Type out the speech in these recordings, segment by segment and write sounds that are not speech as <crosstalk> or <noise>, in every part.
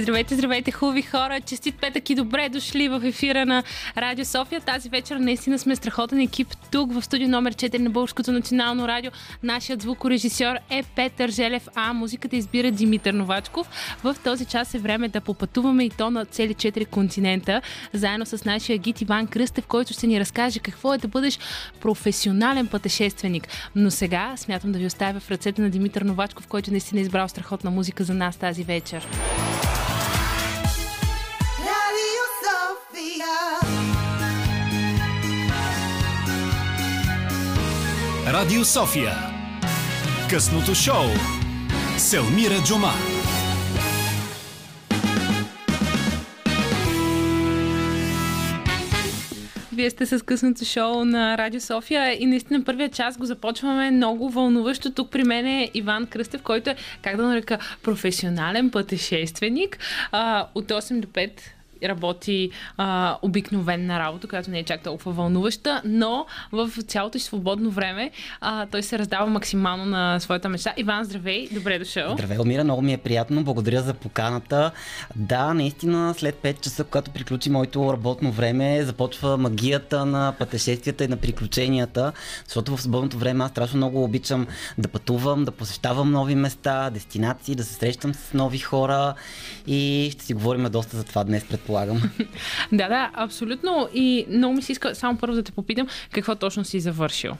Здравейте, здравейте, хубави хора! Честит петък и добре дошли в ефира на Радио София. Тази вечер наистина сме страхотен екип тук в студио номер 4 на Българското национално радио. Нашият звукорежисьор е Петър Желев, а музиката избира Димитър Новачков. В този час е време да попътуваме и то на цели 4 континента, заедно с нашия гид Иван Кръстев, който ще ни разкаже какво е да бъдеш професионален пътешественик. Но сега смятам да ви оставя в ръцете на Димитър Новачков, който наистина е избрал страхотна музика за нас тази вечер. Радио София. Късното шоу. Селмира Джума. Вие сте с късното шоу на Радио София и наистина първия час го започваме много вълнуващо. Тук при мен е Иван Кръстев, който е, как да нарека, професионален пътешественик. А, от 8 до 5 работи а, обикновена работа, която не е чак толкова вълнуваща, но в цялото си свободно време а, той се раздава максимално на своята мечта. Иван, здравей, добре дошъл. Здравей, Омира, много ми е приятно, благодаря за поканата. Да, наистина след 5 часа, когато приключи моето работно време, започва магията на пътешествията и на приключенията, защото в свободното време аз страшно много обичам да пътувам, да посещавам нови места, дестинации, да се срещам с нови хора и ще си говорим доста за това днес, предполагам предполагам. <laughs> да, да, абсолютно. И много ми се иска само първо да те попитам какво точно си завършил.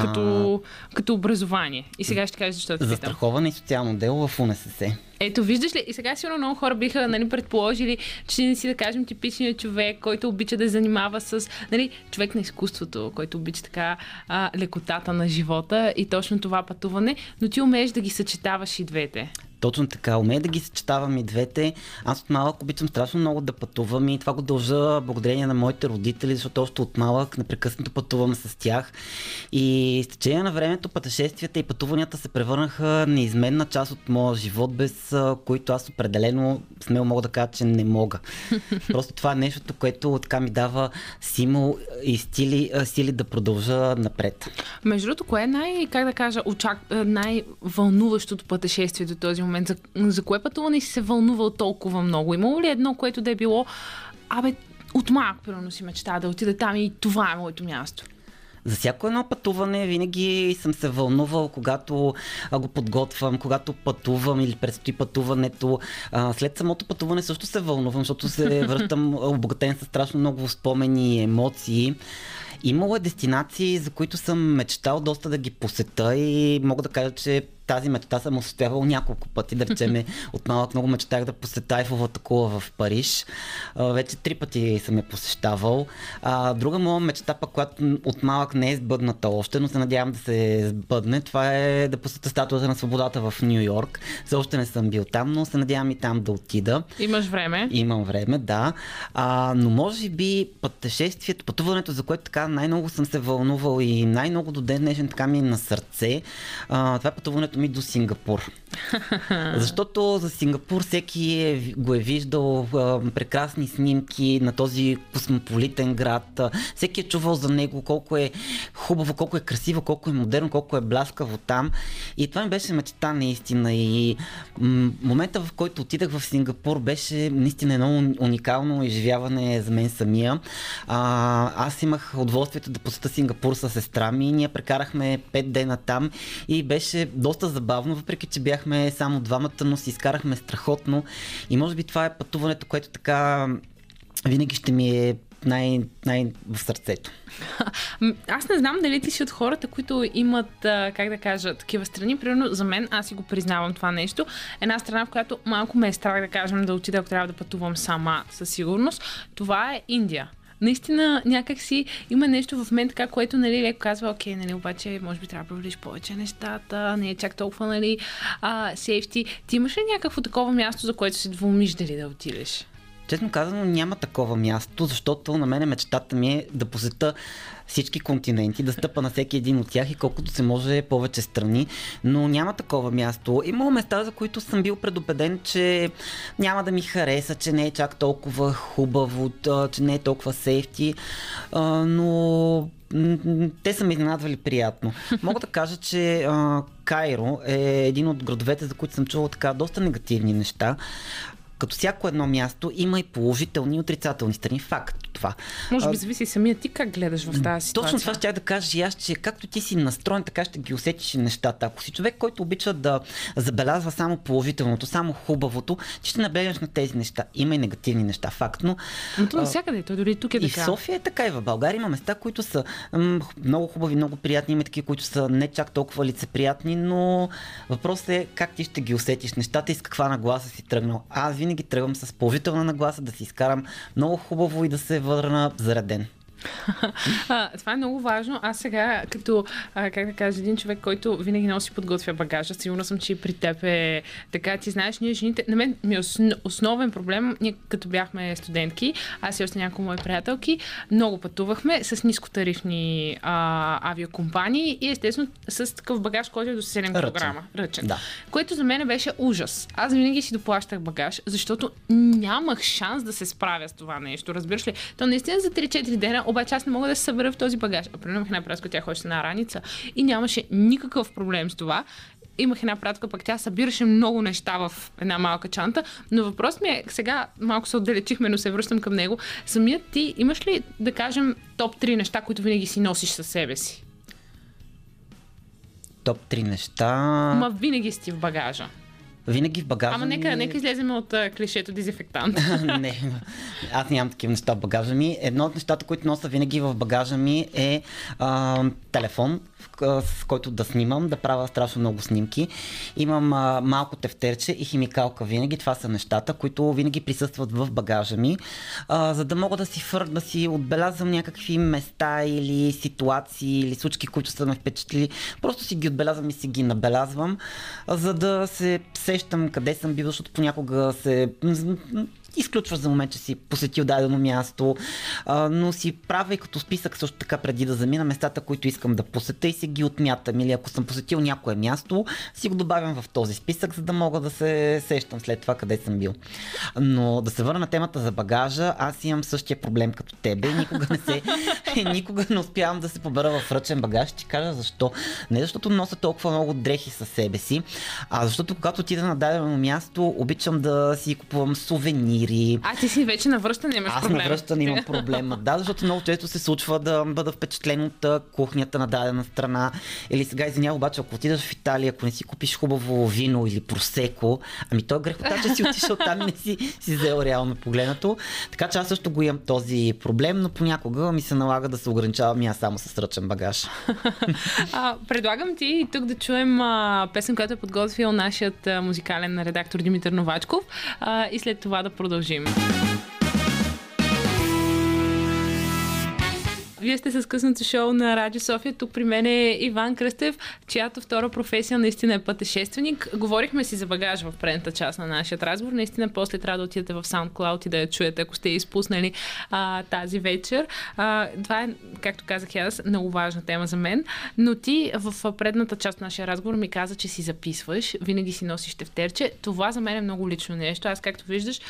Като, а... като образование. И сега ще кажа защо Застраховане и социално дело в УНСС. Ето, виждаш ли, и сега сигурно много хора биха нали, предположили, че не си, да кажем, типичният човек, който обича да занимава с нали, човек на изкуството, който обича така а, лекотата на живота и точно това пътуване, но ти умееш да ги съчетаваш и двете. Точно така, умея да ги съчетавам и двете. Аз от малък обичам страшно много да пътувам и това го дължа благодарение на моите родители, защото още от малък непрекъснато пътувам с тях. И с течение на времето пътешествията и пътуванията се превърнаха неизменна част от моя живот, без които аз определено смело мога да кажа, че не мога. <laughs> Просто това е нещото, което така ми дава симул и стили, сили да продължа напред. Между другото, кое е най, как да кажа, очак, най-вълнуващото пътешествие до този момент? Момент. За, за кое пътуване си се вълнувал толкова много? Имало ли едно, което да е било, абе, от малък, примерно си мечта да отида там и това е моето място? За всяко едно пътуване винаги съм се вълнувал, когато го подготвям, когато пътувам или предстои пътуването. След самото пътуване също се вълнувам, защото се <laughs> връщам обогатен с страшно много спомени и емоции. Имало е дестинации, за които съм мечтал доста да ги посета и мога да кажа, че тази мечта съм осъществявал няколко пъти. Да речеме, <laughs> от малък много мечтах да посета Айфовата кула в Париж. Вече три пъти съм я посещавал. Друга моя мечта, пък, която от малък не е сбъдната още, но се надявам да се сбъдне, това е да посета статуята на свободата в Нью Йорк. За още не съм бил там, но се надявам и там да отида. Имаш време? Имам време, да. А, но може би пътешествието, пътуването, за което така най-много съм се вълнувал и най-много до ден днешен така ми е на сърце, а, това е пътуването ми до Сингапур. <laughs> Защото за Сингапур всеки е, го е виждал а, прекрасни снимки на този космополитен град. Всеки е чувал за него колко е хубаво, колко е красиво, колко е модерно, колко е бляскаво там. И това ми беше мечта наистина. И м- момента, в който отидах в Сингапур, беше наистина едно уникално изживяване за мен самия. А, аз имах удоволствието да посета Сингапур с сестра ми. Ние прекарахме 5 дена там и беше доста забавно, въпреки че бяхме само двамата, но си изкарахме страхотно. И може би това е пътуването, което така винаги ще ми е най, най в сърцето. <laughs> Аз не знам дали ти си от хората, които имат, как да кажа, такива страни. Примерно за мен, аз си го признавам това нещо. Една страна, в която малко ме е страх да кажем да отида, ако трябва да пътувам сама със сигурност. Това е Индия наистина някак си има нещо в мен така, което нали, леко казва, окей, нали, обаче може би трябва да провериш повече нещата, не е чак толкова, нали, а, сейфти. Ти имаш ли някакво такова място, за което си двумиш дали да отидеш? Честно казано, няма такова място, защото на мен мечтата ми е да посета всички континенти, да стъпа на всеки един от тях и колкото се може повече страни, но няма такова място. Има места, за които съм бил предупреден, че няма да ми хареса, че не е чак толкова хубаво, че не е толкова сейфти, но те са ми изненадвали приятно. <laughs> Мога да кажа, че а, Кайро е един от градовете, за които съм чувал така доста негативни неща като всяко едно място има и положителни и отрицателни страни. Факт това. Може би зависи самия ти как гледаш в тази ситуация. Точно това ще да кажа и аз, че както ти си настроен, така ще ги усетиш и нещата. Ако си човек, който обича да забелязва само положителното, само хубавото, ти ще наблегнеш на тези неща. Има и негативни неща, факт, но... Но то навсякъде, той дори тук е и така. в София е така, и в България има места, които са м- много хубави, много приятни, има такива, които са не чак толкова лицеприятни, но въпросът е как ти ще ги усетиш нещата и с каква нагласа си тръгнал. Аз винаги тръгвам с положителна нагласа, да си изкарам много хубаво и да се върна зареден. А, това е много важно. Аз сега, като, а, как да кажа, един човек, който винаги носи подготвя багажа, сигурна съм, че и при теб е така. Ти знаеш, ние жените, на мен ми е основ, основен проблем, ние като бяхме студентки, аз и още няколко мои приятелки, много пътувахме с нискотарифни а, авиакомпании и естествено с такъв багаж, който е до 7 кг. Ръчен. Да. Което за мен беше ужас. Аз винаги си доплащах багаж, защото нямах шанс да се справя с това нещо. Разбираш ли? То наистина за 3-4 дена обаче аз не мога да се събера в този багаж. А примерно една приятелка, тя ходеше на раница и нямаше никакъв проблем с това. Имах една приятелка, пък тя събираше много неща в една малка чанта, но въпрос ми е, сега малко се отдалечихме, но се връщам към него. Самият ти имаш ли, да кажем, топ 3 неща, които винаги си носиш със себе си? Топ 3 неща. Ма винаги си в багажа. Винаги в багажа Ама нека, ми... нека излезем от а, клишето дезинфектант. <laughs> не, аз нямам такива неща в багажа ми. Едно от нещата, които нося винаги в багажа ми е а, телефон, с който да снимам, да правя страшно много снимки. Имам а, малко тефтерче и химикалка винаги. Това са нещата, които винаги присъстват в багажа ми, а, за да мога да си фър, да си отбелязвам някакви места или ситуации или случки, които са ме впечатлили. Просто си ги отбелязвам и си ги набелязвам, а, за да се сещам къде съм бил, защото понякога се изключваш за момент, че си посетил дадено място, а, но си правя и като списък също така преди да замина местата, които искам да посетя и си ги отмятам. Или ако съм посетил някое място, си го добавям в този списък, за да мога да се сещам след това къде съм бил. Но да се върна на темата за багажа, аз имам същия проблем като тебе. Никога не се, <laughs> никога не успявам да се побера в ръчен багаж. Ще кажа защо. Не защото нося толкова много дрехи със себе си, а защото когато отида на дадено място, обичам да си купувам сувенир сувенири. А ти си вече на връщане имаш Аз проблем. на връщане имам проблем. Да, защото много често се случва да бъда впечатлен от кухнята на дадена страна. Или сега извинява, обаче, ако отидеш в Италия, ако не си купиш хубаво вино или просеко, ами той грехота, че си отишъл там и не си, си взел реално погледнато. Така че аз също го имам този проблем, но понякога ми се налага да се ограничавам и аз само с ръчен багаж. <laughs> А, предлагам ти и тук да чуем а, песен, която е подготвил нашият а, музикален редактор Димитър Новачков а, и след това да продължим. produzimy. Вие сте с късното шоу на Радио София. Тук при мен е Иван Кръстев, чиято втора професия наистина е пътешественик. Говорихме си за багаж в предната част на нашия разговор. Наистина после трябва да отидете в SoundCloud и да я чуете, ако сте изпуснали а, тази вечер. А, това е, както казах аз, много важна тема за мен. Но ти в предната част на нашия разговор ми каза, че си записваш, винаги си носиш тефтерче. Това за мен е много лично нещо. Аз, както виждаш,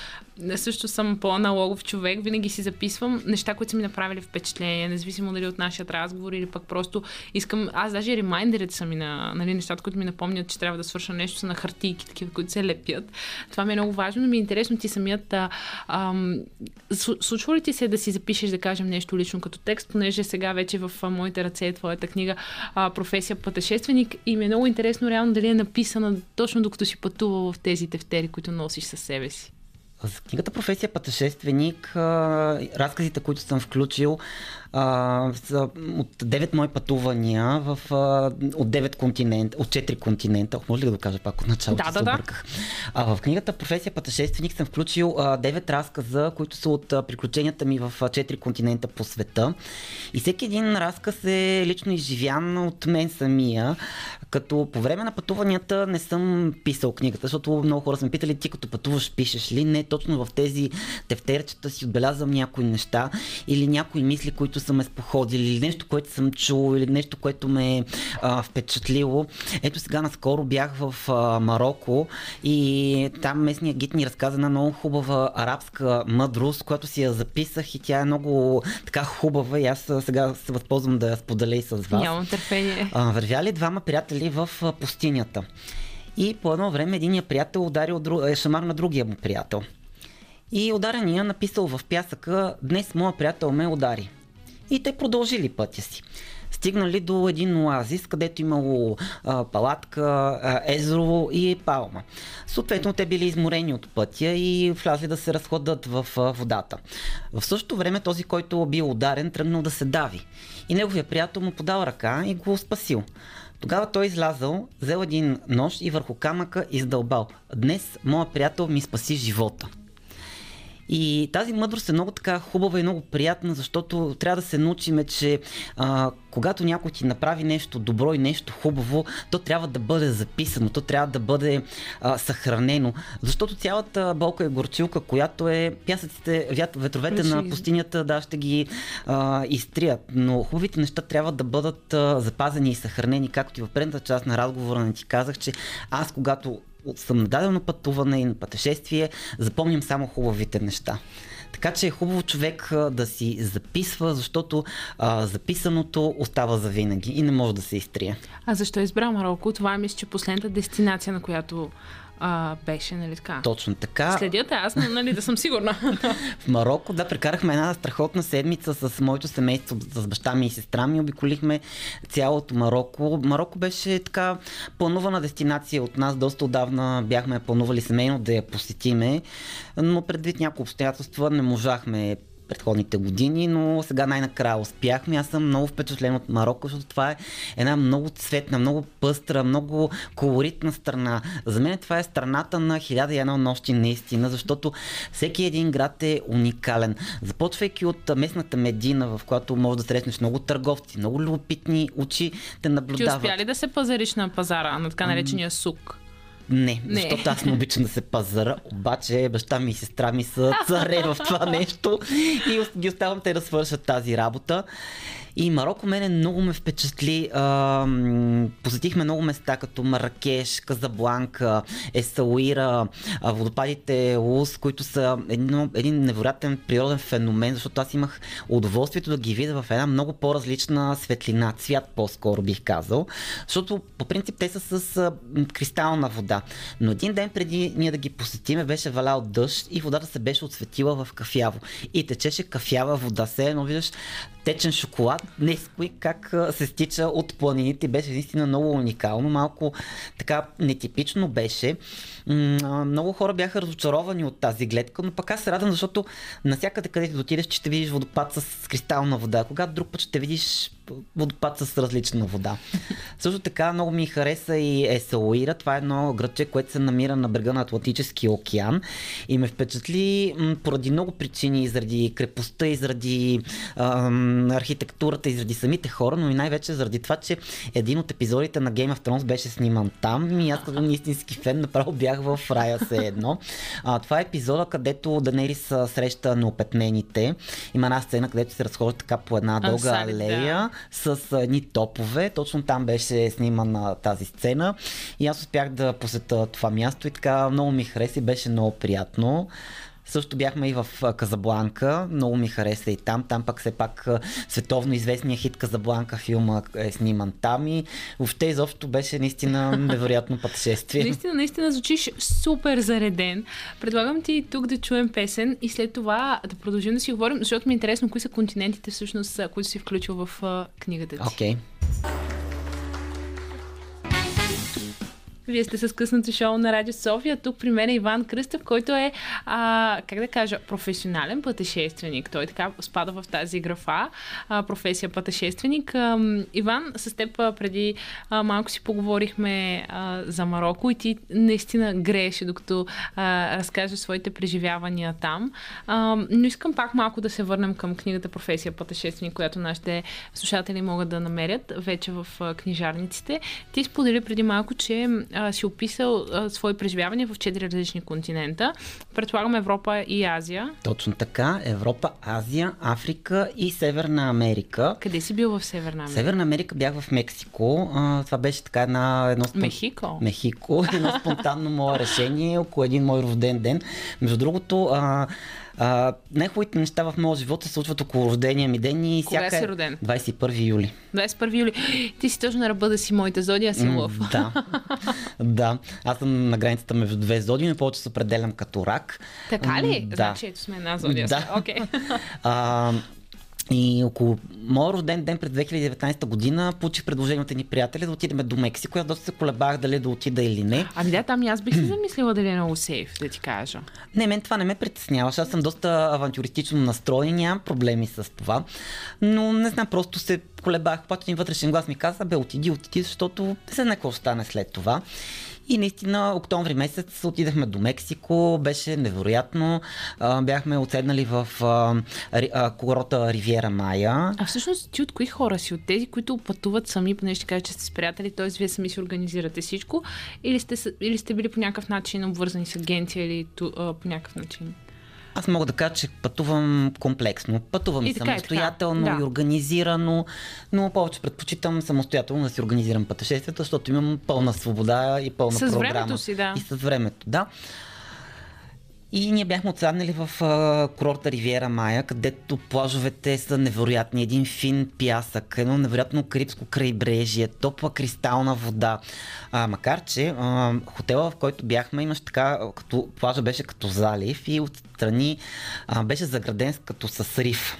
също съм по-аналогов човек. Винаги си записвам неща, които са ми направили впечатление независимо дали от нашия разговор или пък просто искам, аз даже ремайндерите са ми на нали, нещата, които ми напомнят, че трябва да свърша нещо, са на хартийки, такива, които се лепят. Това ми е много важно, но ми е интересно ти самият. А, ам, случва ли ти се да си запишеш, да кажем нещо лично като текст, понеже сега вече в а, моите ръце е твоята книга а, професия пътешественик и ми е много интересно реално дали е написана точно докато си пътува в тези тефтери, които носиш със себе си. За книгата Професия пътешественик, разказите, които съм включил, а, от 9 мои пътувания в, а, от 9 континента, от 4 континента. Може ли да го кажа пак от началото? Да, да, да. А, в книгата Професия пътешественик съм включил а, 9 разказа, които са от а, приключенията ми в а, 4 континента по света. И всеки един разказ е лично изживян от мен самия, като по време на пътуванията не съм писал книгата, защото много хора са ме питали, ти като пътуваш пишеш ли? Не, точно в тези тефтерчета си отбелязвам някои неща или някои мисли, които са ме споходили, или нещо, което съм чул, или нещо, което ме е впечатлило. Ето сега наскоро бях в а, Марокко и там местният гид ни разказа една много хубава арабска мъдрост, която си я записах и тя е много така хубава и аз сега се възползвам да я споделя и с вас. Нямам търпение. Вървяли двама приятели в пустинята. И по едно време единия приятел ударил друг, е, шамар на другия му приятел. И ударения написал в пясъка, днес моя приятел ме удари. И те продължили пътя си стигнали до един оазис, където имало а, палатка, а, и палма. Съответно, те били изморени от пътя и влязли да се разходят в а, водата. В същото време този, който бил ударен, тръгнал да се дави. И неговия приятел му подал ръка и го спасил. Тогава той излязал, взел един нож и върху камъка издълбал. Днес моя приятел ми спаси живота. И тази мъдрост е много така хубава и много приятна, защото трябва да се научиме, че а, когато някой ти направи нещо добро и нещо хубаво, то трябва да бъде записано, то трябва да бъде а, съхранено. Защото цялата болка и горчилка, която е пясъците, ветровете на пустинята, да, ще ги а, изтрият. Но хубавите неща трябва да бъдат а, запазени и съхранени, както и в предната част на разговора не ти казах, че аз когато съм дадено пътуване и на пътешествие, запомням само хубавите неща. Така че е хубаво човек да си записва, защото а, записаното остава за винаги и не може да се изтрие. А защо избра Марокко? Това е мисля, че последната дестинация, на която а, беше, нали така? Точно така. Следят аз, нали, да съм сигурна. <laughs> в Марокко, да, прекарахме една страхотна седмица с моето семейство, с баща ми и сестра ми. Обиколихме цялото Марокко. Марокко беше така планувана дестинация от нас. Доста отдавна бяхме планували семейно да я посетиме, но предвид някои обстоятелства не можахме предходните години, но сега най-накрая успяхме. Аз съм много впечатлен от Марокко, защото това е една много цветна, много пъстра, много колоритна страна. За мен това е страната на хиляда и една нощи наистина, защото всеки един град е уникален. Започвайки от местната Медина, в която може да срещнеш много търговци, много любопитни очи те наблюдават. Ти успя ли да се пазариш на пазара, на така наречения сук? Не, не, защото аз не обичам да се пазара, обаче баща ми и сестра ми са царе в това <laughs> нещо и ги оставам те да свършат тази работа. И Марокко мене много ме впечатли. А, посетихме много места, като Маракеш, Казабланка, Есауира, водопадите Лус, които са един, един невероятен природен феномен, защото аз имах удоволствието да ги видя в една много по-различна светлина, цвят по-скоро бих казал, защото по принцип те са с а, кристална вода. Но един ден преди ние да ги посетиме беше валял дъжд и водата се беше отсветила в кафяво. И течеше кафява вода. Се едно виждаш течен шоколад, Несквик, как се стича от планините, беше наистина много уникално, малко така нетипично беше. Много хора бяха разочаровани от тази гледка, но пък аз се радвам, защото насякъде където отидеш, че ще видиш водопад с кристална вода. Когато друг път ще видиш водопад с различна вода. Също така много ми хареса и Есауира. Това е едно градче, което се намира на брега на Атлантическия океан и ме впечатли поради много причини, заради крепостта и заради ам, архитектурата и заради самите хора, но и най-вече заради това, че един от епизодите на Game of Thrones беше сниман там и аз като истински фен направо бях в рая се едно. А, това е епизода, където Данерис среща неопетнените. Има една сцена, където се разхожда така по една дълга алея с едни топове. Точно там беше снимана тази сцена и аз успях да посета това място и така много ми хареса и беше много приятно. Също бяхме и в Казабланка, много ми хареса и там. Там пък все пак световно известният хит Казабланка филма е сниман там и въобще изобщо беше наистина невероятно пътешествие. <laughs> наистина, наистина звучиш супер зареден. Предлагам ти тук да чуем песен и след това да продължим да си говорим, защото ми е интересно кои са континентите всъщност, които си включил в книгата ти. Окей. Okay. Вие сте с късното шоу на Радио София. Тук при мен е Иван Кръстев, който е, а, как да кажа, професионален пътешественик. Той така спада в тази графа, а, професия пътешественик. А, Иван, с теб преди а, малко си поговорихме а, за Марокко и ти наистина грееше, докато а, своите преживявания там. А, но искам пак малко да се върнем към книгата Професия пътешественик, която нашите слушатели могат да намерят вече в а, книжарниците. Ти сподели преди малко, че си описал а, свои преживявания в четири различни континента. Предполагам Европа и Азия. Точно така. Европа, Азия, Африка и Северна Америка. Къде си бил в Северна Америка? Северна Америка бях в Мексико. А, това беше така една... Едно спон... Мехико? Мехико. <laughs> Едно спонтанно мое решение около един мой рожден ден. Между другото, а, А, най-хубавите неща в моя живот се случват около рождения ми ден и Кога всяка... си роден? 21 юли. 21 юли. Ти си точно на ръба да си моите зодия, аз си лъв. Да. <laughs> да. Аз съм на границата между две зодии, но повече се определям като рак. Така ли? Да. Значи ето сме една зодия. Да. <laughs> А, и около моят рожден ден през 2019 година получих предложение от едни приятели да отидем до Мексико. Аз доста се колебах дали да отида или не. Ами да, там и аз бих се замислила дали е много сейф, да ти кажа. Не, мен това не ме притесняваше. Аз съм доста авантюристично настроен, нямам проблеми с това. Но не знам, просто се колебах. Обаче един вътрешен глас ми каза, бе, отиди, отиди, защото не знам какво ще стане след това. И наистина, октомври месец отидахме до Мексико, беше невероятно. Бяхме отседнали в курорта Ривиера Майя. А всъщност ти от кои хора си? От тези, които пътуват сами, понеже ще кажа, че сте с приятели, т.е. вие сами си организирате всичко, или сте, или сте били по някакъв начин обвързани с агенция или по някакъв начин? Аз мога да кажа, че пътувам комплексно. Пътувам И и и така. самостоятелно Да. и организирано, но повече предпочитам самостоятелно да си организирам пътешествията, защото имам пълна свобода и пълна С програма. времето си, да. И с времето, да. И ние бяхме отседнали в а, курорта Ривиера Майя, където плажовете са невероятни. Един фин пясък, едно невероятно карибско крайбрежие, топла кристална вода. А, макар, че а, хотела, в който бяхме, имаше така, като плажа беше като залив и отстрани а, беше заграден като с риф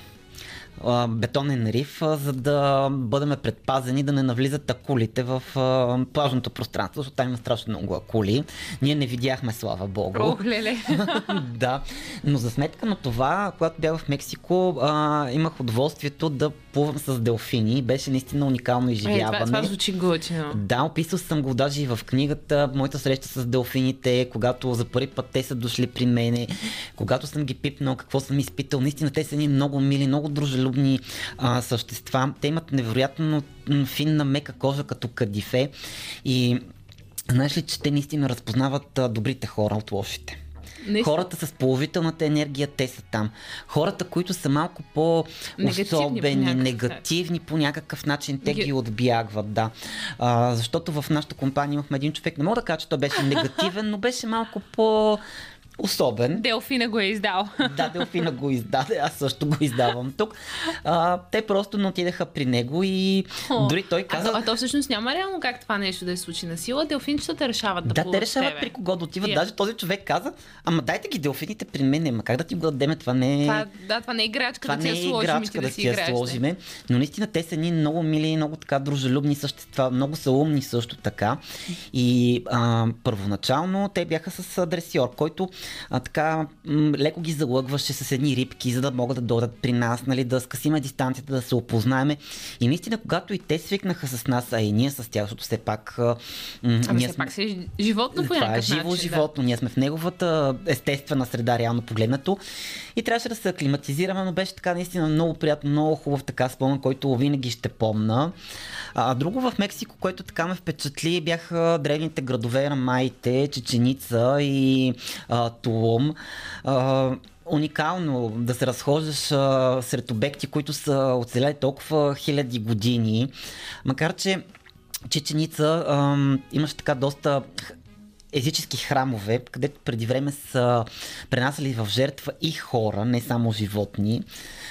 а, бетонен риф, а, за да бъдем предпазени да не навлизат акулите в а, плажното пространство, защото там има страшно много акули. Ние не видяхме, слава богу. Ох, леле. <laughs> да, но за сметка на това, когато бях в Мексико, а, имах удоволствието да плувам с делфини. Беше наистина уникално Е, изживяване. това, това звучи готино. Да, описал съм го даже и в книгата, моята среща с делфините, когато за първи път те са дошли при мене, когато съм ги пипнал, какво съм изпитал. Наистина те са ни много мили, много дружелюбни а, същества. Те имат невероятно финна мека кожа като кадифе и знаеш ли, че те наистина разпознават добрите хора от лошите. Наистина. Хората с положителната енергия, те са там. Хората, които са малко Негативни по по-особени, някакъв негативни по някакъв начин, те ги отбягват, да. А, защото в нашата компания имахме един човек, не мога да кажа, че той беше негативен, но беше малко по особен. Делфина го е издал. <laughs> Да, Делфина го издаде, аз също го издавам тук. А, те просто не отидаха при него и О, дори той А, каза... то, а то всъщност няма реално как това нещо да се случи на сила. Делфинчетата решават да Да, те решават тебе. при кого да отиват. Вие. Даже този човек каза, ама дайте ги делфините при мен. Ма как да ти го дадеме? Това не е... Това, да, това не е играчка Това да не е играчка да да си я играеш. сложиме, но наистина те са ни много мили, много така дружелюбни същества, много са умни също така. И а, първоначално те бяха с а, дресьор, който а, така м, леко ги залъгваше с едни рибки, за да могат да дойдат при нас, нали, да скъсиме дистанцията, да се опознаеме. И наистина, когато и те свикнаха с нас, а и ние с тях, защото все пак м, Ами ние все пак си животно по това е живо начин. животно. Ние сме в неговата естествена среда, реално погледнато. И трябваше да се аклиматизираме, но беше така наистина много приятно, много хубав така спомен, който винаги ще помна. А друго в Мексико, което така ме впечатли, бяха древните градове на Майте, Чеченица и а, Тулум. А, уникално да се разхождаш а, сред обекти, които са оцеляли толкова хиляди години. Макар, че Чеченица имаше така доста езически храмове, където преди време са пренасяли в жертва и хора, не само животни,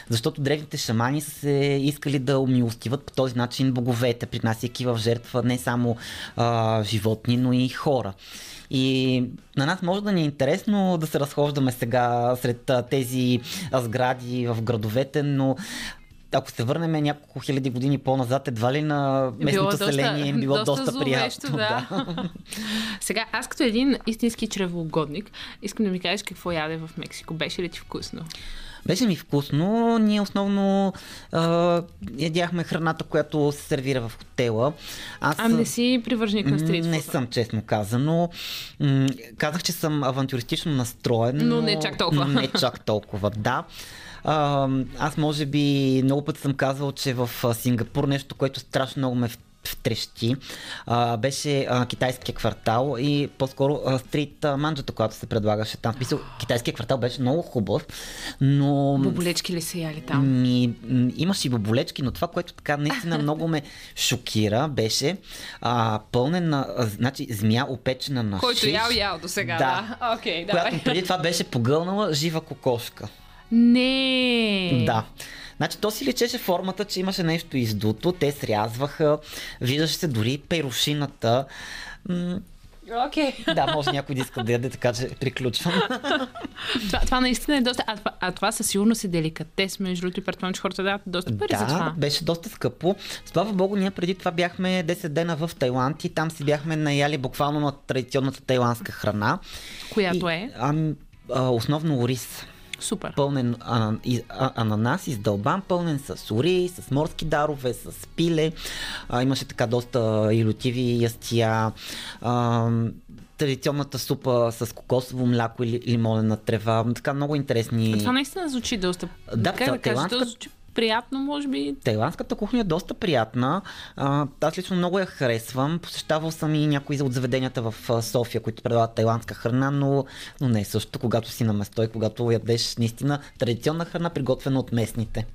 защото древните шамани са се искали да умилостиват по този начин боговете, принасяйки в жертва не само а, животни, но и хора. И на нас може да ни е интересно да се разхождаме сега сред тези сгради в градовете, но ако се върнем няколко хиляди години по-назад, едва ли на Било местното доста- население е било доста доста, приятно. да. <laughs> Сега, аз като един истински чревоугодник, искам да ми кажеш какво яде в Мексико. Беше ли ти вкусно? Беше ми вкусно. Ние основно а, ядяхме храната, която се сервира в хотела. Аз А не си привърженик на стрит не съм, честно казано. М, Казах, че съм авантюристично настроен. Но не чак толкова. Не чак толкова, да. А, аз може би много пъти съм казвал, че в Сингапур нещо, което страшно много ме втрещи, а, беше а, китайския квартал и по-скоро а, стрит а, манджата, която се предлагаше там. Смисъл, китайския квартал беше много хубав, но... Боболечки ли са яли там? Ми, имаше и боболечки, но това, което така наистина <laughs> много ме шокира, беше а, пълнен на, а, значи, змия опечена на Който шиш, ял, ял до сега, Да. да. Окей, давай. преди това беше погълнала жива кокошка. Не. Да. Значи то си личеше формата, че имаше нещо издуто, те срязваха, виждаше се дори перушината. Окей. да, може някой да иска да яде, така че приключвам. <laughs> Това, това наистина е доста. А това, а това със сигурност е деликатес, между другото, и предполагам, че хората дават доста пари за да, това. беше доста скъпо. Слава богу, ние преди това бяхме 10 дена в Тайланд и там си бяхме наяли буквално на традиционната тайландска храна. Която и, е Ам, а, основно ориз. Супер. пълнен ана, и, а, ананас, издълбан, пълнен с ори, с морски дарове, с пиле. А, имаше така доста илютиви ястия. А, традиционната супа с кокосово мляко или лимонена трева. Така много интересни. Това наистина звучи доста. Да, как да кажа, тайландска- то звучи приятно, може би. Тайландската кухня е доста приятна. Аз лично много я харесвам. Посещавал съм и някои от заведенията в София, които предлагат тайландска храна, но, но не е също, когато си на место и когато ядеш наистина традиционна храна, приготвена от местните.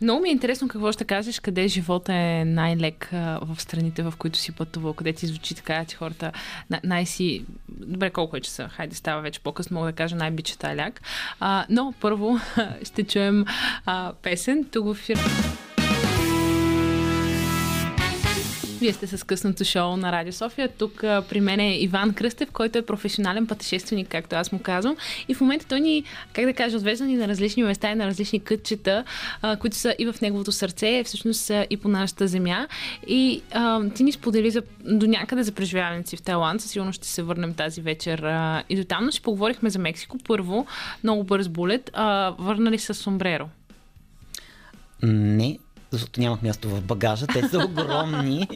Много ми е интересно какво ще кажеш, къде живота е най-лек в страните, в които си пътувал, къде ти звучи така, че хората най- най-си... Добре, колко е часа? Хайде, става вече по-късно, мога да кажа най-бичата е ляк. А, но първо <laughs> ще чуем а, песен тук в ефир. Вие сте с късното шоу на Радио София. Тук а, при мен е Иван Кръстев, който е професионален пътешественик, както аз му казвам. И в момента той ни, как да кажа, отвежда ни на различни места и на различни кътчета, а, които са и в неговото сърце, всъщност са и по нашата земя. И а, ти ни сподели за, до някъде за преживяването си в Тайланд. Със сигурно ще се върнем тази вечер а, и до там, но ще поговорихме за Мексико. Първо, много бърз булет, а, върнали с сомбреро. Не, защото нямах място в багажа. Те са огромни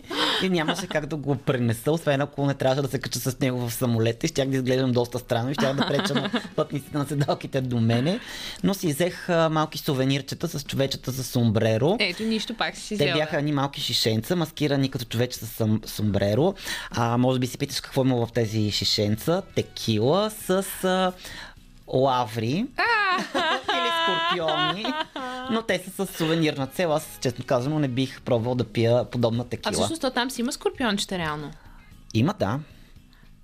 и нямаше как да го пренеса, освен ако не трябваше да се кача с него в самолета и щях да изглеждам доста странно и щях да преча на пътниците на седалките до мене. Но си взех а, малки сувенирчета с човечета за сомбреро. Ето, нищо пак си Те взела. бяха едни малки шишенца, маскирани като човече с сомбреро. А, може би си питаш какво има в тези шишенца. Текила с а, лаври или скорпиони, но те са с сувенирна цел. Аз, честно казано, не бих пробвал да пия подобна А текила. всъщност то там си има скорпиончета реално. Има, да.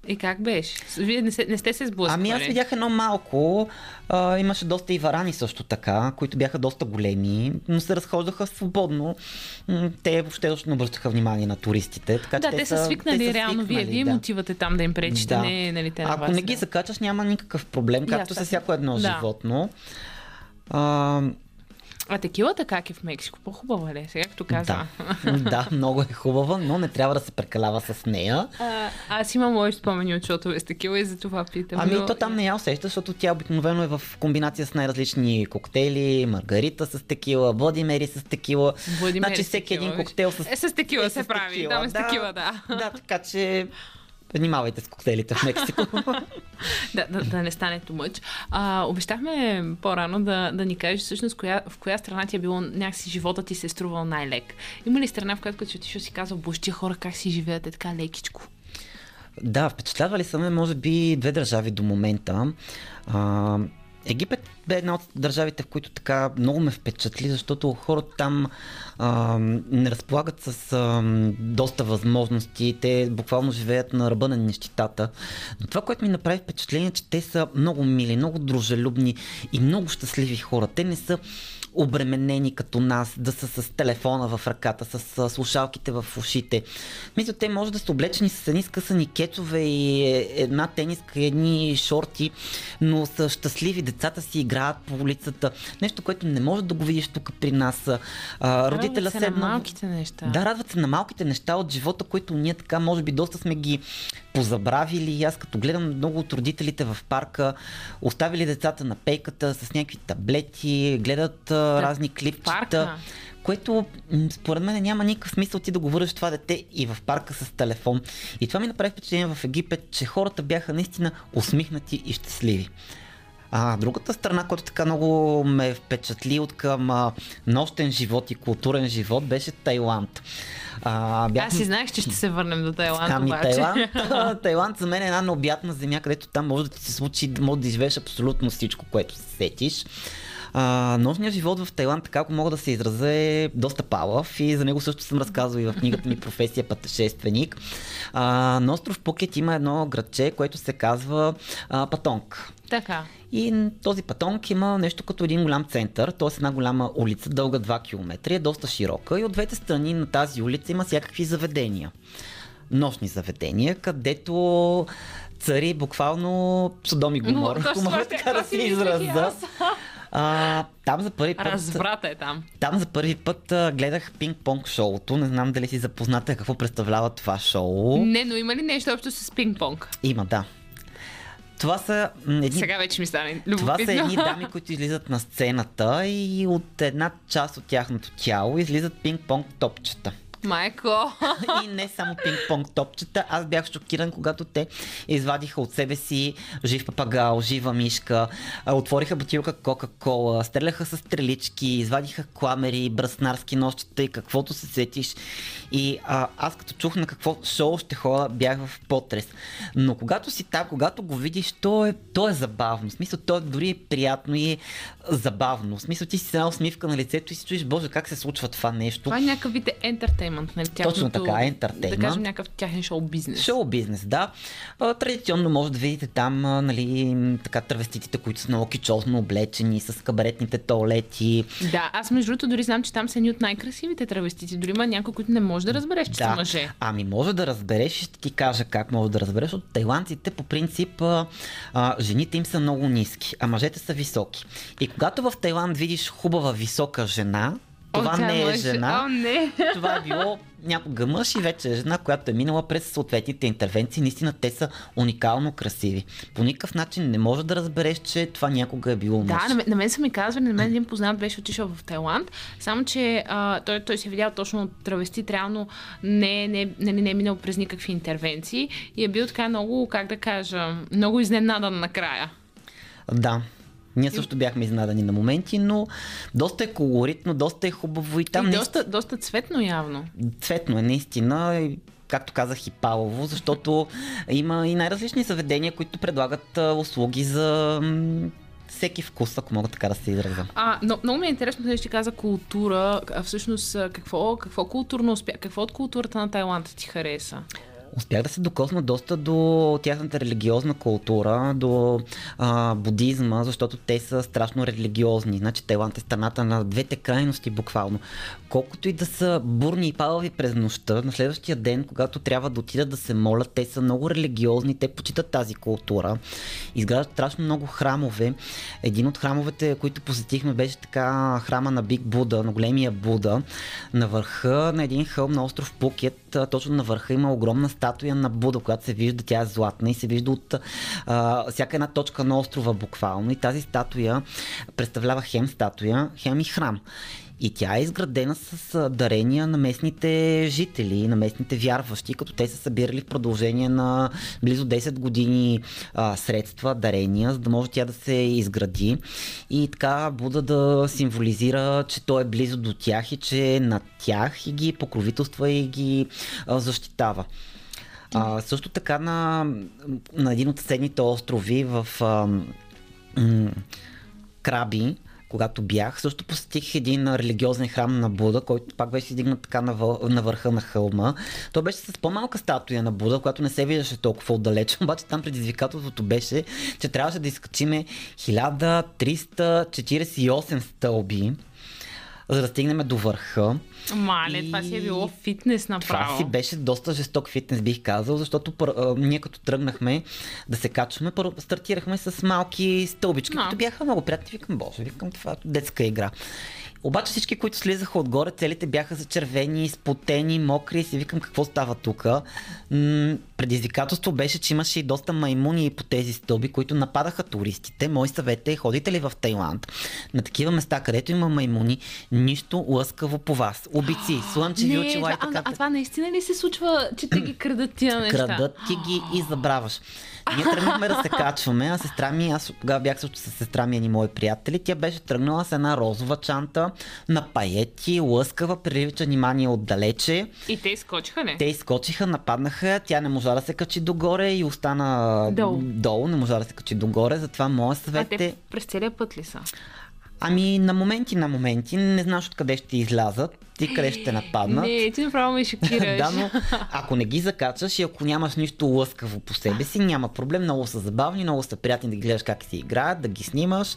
И как беше? Вие не, се, не сте се сблъскали? Ами аз видях едно малко. А, имаше доста и варани също така, които бяха доста големи, но се разхождаха свободно. Те въобще още не обръщаха внимание на туристите. Така, Да, че те, са свикнали те са реално. Вие, свикнали, вие да. им отивате там да им пречите, не нали, те Ако вас. не ги да. закачаш, няма никакъв проблем, както с всяко едно Да. животно. А, А текилата как е в Мексико? По-хубава ли е? Сега като каза. да, да, много е хубава, но не трябва да се прекалява с нея. А, аз имам мои спомени от шоу с текила и за това питам. Ами но... то там не я усеща, защото тя обикновено е в комбинация с най-различни коктейли, маргарита с текила, Владимери с текила. Владимери значи всеки текила, един коктейл с... Е, с текила е се с прави. текила, Там е с текила, да. Да, така че... Внимавайте с коктейлите в Мексико. <laughs> да, да, да не стане тумъч. А, обещахме по-рано да, да ни кажеш всъщност коя, в коя страна ти е било някакси живота ти се е струвал най-лек. Има ли страна, в която като си отишъл си казал, боже, тия хора как си живеят е така лекичко? Да, впечатлявали са ме, може би, две държави до момента. А, Египет бе една от държавите, в които така много ме впечатли, защото хората там а, не разполагат с а, доста възможности. Те буквално живеят на ръба на нищетата. Но това, което ми направи впечатление, е, че те са много мили, много дружелюбни и много щастливи хора. Те не са обременени като нас, да са с телефона в ръката, с слушалките в ушите. Мисля, те може да са облечени с едни скъсани кецове и е, една тениска и едни шорти, но са щастливи, децата си играят по улицата. Нещо, което не може да го видиш тук при нас. А, родителя се на малките неща. Да, радват се на малките неща от живота, които ние така, може би, доста сме ги позабравили. Аз като гледам много от родителите в парка, оставили децата на пейката с някакви таблети, гледат разни клипчета. парка. Което според мен няма никакъв смисъл ти да го върнеш това дете и в парка с телефон. И това ми направи впечатление в Египет, че хората бяха наистина усмихнати и щастливи. А другата страна, която така много ме впечатли от към а, нощен живот и културен живот, беше Тайланд. А, бях... Аз си знаех, че ще се върнем до Тайланд, Ами обаче. Тайланд, <laughs> Тайланд за мен е една необятна земя, където там може да ти се случи, може да изживееш абсолютно всичко, което се сетиш. А, нощният живот в Тайланд, така ако мога да се изразя, е доста палав и за него също съм разказвал и в книгата ми Професия пътешественик. А, на остров Пукет има едно градче, което се казва а, Патонг. Така. И този патонг има нещо като един голям център, т.е. една голяма улица, дълга 2 км, е доста широка и от двете страни на тази улица има всякакви заведения. Нощни заведения, където цари буквално Содом и Гомор, ако мога така да се израза. А, там за първи път... Разврата е там. Там за първи път а, гледах пинг-понг шоуто. Не знам дали си запозната какво представлява това шоу. Не, но има ли нещо общо с пинг-понг? Има, да. Това са едни Сега вече ми стане Това любопитно. са едни дами, които излизат на сцената и от една част от тяхното тяло излизат пинг-понг топчета. Майко. <laughs> И не само пинг-понг топчета. Аз бях шокиран, когато те извадиха от себе си жив папагал, жива мишка, отвориха бутилка Кока-Кола, стреляха с стрелички, извадиха кламери, браснарски нощчета и каквото се сетиш. И а, аз като чух на какво шоу ще ходя, бях в потрес. Но когато си там, когато го видиш, то е, то е забавно. В смисъл, то е дори приятно и забавно. В смисъл, ти си една усмивка на лицето и си чуеш, боже, как се случва това нещо. Това е някакъв вид ентертеймент, нали? Точно така, ентертеймент. Да кажем някакъв тяхен шоу бизнес. Шоу бизнес, да. А, традиционно може да видите там, а, нали, така травеститите, които са много кичозно облечени, с кабаретните туалети. Да, аз между другото дори знам, че там са едни от най-красивите травестити. Дори има някои, които не можеш да разбереш, че са мъже. Ами може да разбереш и ще ти кажа как може да разбереш. От тайландците по принцип а, а, жените им са много ниски, а мъжете са високи. И когато в Тайланд видиш хубава висока жена, това О, не е мъж. жена. О, не. <laughs> Това е било някога мъж и вече е жена, която е минала през съответните интервенции. Наистина те са уникално красиви. По никакъв начин не може да разбереш, че това някога е било мъж. Да, на мен, на мен са ми казвали, на мен един познат беше отишъл в Тайланд, само че а, той, той се е видял точно от травестит, реално не, не, не, не е минал през никакви интервенции и е бил така много, как да кажа, много изненадан накрая. Да. Ние също бяхме изнадани на моменти, но доста е колоритно, доста е хубаво и там и наистина доста, доста цветно явно. цветно е наистина. Както казах и палово, защото има и най-различни заведения, които предлагат услуги за всеки вкус, ако мога така да се изразя. А, но, много ми е интересно, че ти каза култура. А всъщност, какво, какво културно успя? Какво от културата на Тайланд ти хареса? Успях да се докосна доста до тяхната религиозна култура, до а, будизма, защото те са страшно религиозни. Значи Тайланд е страната на двете крайности буквално. Колкото и да са бурни и палави през нощта, на следващия ден, когато трябва да отидат да се молят, те са много религиозни, те почитат тази култура. Изграждат страшно много храмове. Един от храмовете, които посетихме, беше така храма на Биг Буда, на големия Буда. На върха на един хълм на остров Пукет, точно на върха има огромна статуя на Буда, която се вижда, тя е златна и се вижда от а, всяка една точка на острова буквално. И тази статуя представлява хем статуя, хем и храм. И тя е изградена с дарения на местните жители, на местните вярващи, като те са събирали в продължение на близо 10 години а, средства, дарения, за да може тя да се изгради. И така Буда да символизира, че той е близо до тях и че е над тях и ги покровителства и ги а, защитава. А, също така на, на един от съседните острови в а, м- Краби, когато бях, също посетих един религиозен храм на Буда, който пак беше издигнат така на, на върха на хълма. Той беше с по-малка статуя на Буда, която не се виждаше толкова отдалеч, <laughs> обаче там предизвикателството беше, че трябваше да изкачиме 1348 стълби, за да стигнем до върха. Мале, И- това си е било фитнес Това направо. си беше доста жесток фитнес, бих казал, защото пър, а, ние като тръгнахме да се качваме, първо стартирахме с малки стълбички, Да. които бяха много приятни. Викам, боже, викам това е детска игра. Обаче всички, които слизаха отгоре, целите бяха зачервени, спотени, мокри и си викам какво става тук. М- предизвикателство беше, че имаше и доста маймуни по тези стълби, които нападаха туристите. Мой съвет е, ходите ли в Тайланд? На такива места, където има маймуни, нищо лъскаво по вас. Убици, <gasps> слънчеви очила и а, така. а, това наистина ли се случва, че те ги <clears throat> крадат тия неща? Крадат ти ги и забравяш. Ние тръгнахме да се качваме, а сестра ми, аз тогава бях също с сестра ми и мои приятели, тя беше тръгнала с една розова чанта на паети, лъскава, привлича внимание отдалече. И те изкочиха, не? Те изкочиха, нападнаха, тя не можа да се качи догоре и остана Долу. долу не можа да се качи догоре, затова моят А съвет те е... през целия път ли са? Ами на моменти, на моменти, не знаеш откъде ще излязат и къде ще нападнат. Не, ти направо ме шокираш. <laughs> да, но ако не ги закачаш и ако нямаш нищо лъскаво по себе си, няма проблем. Много са забавни, много са приятни да ги гледаш как си играят, да ги снимаш.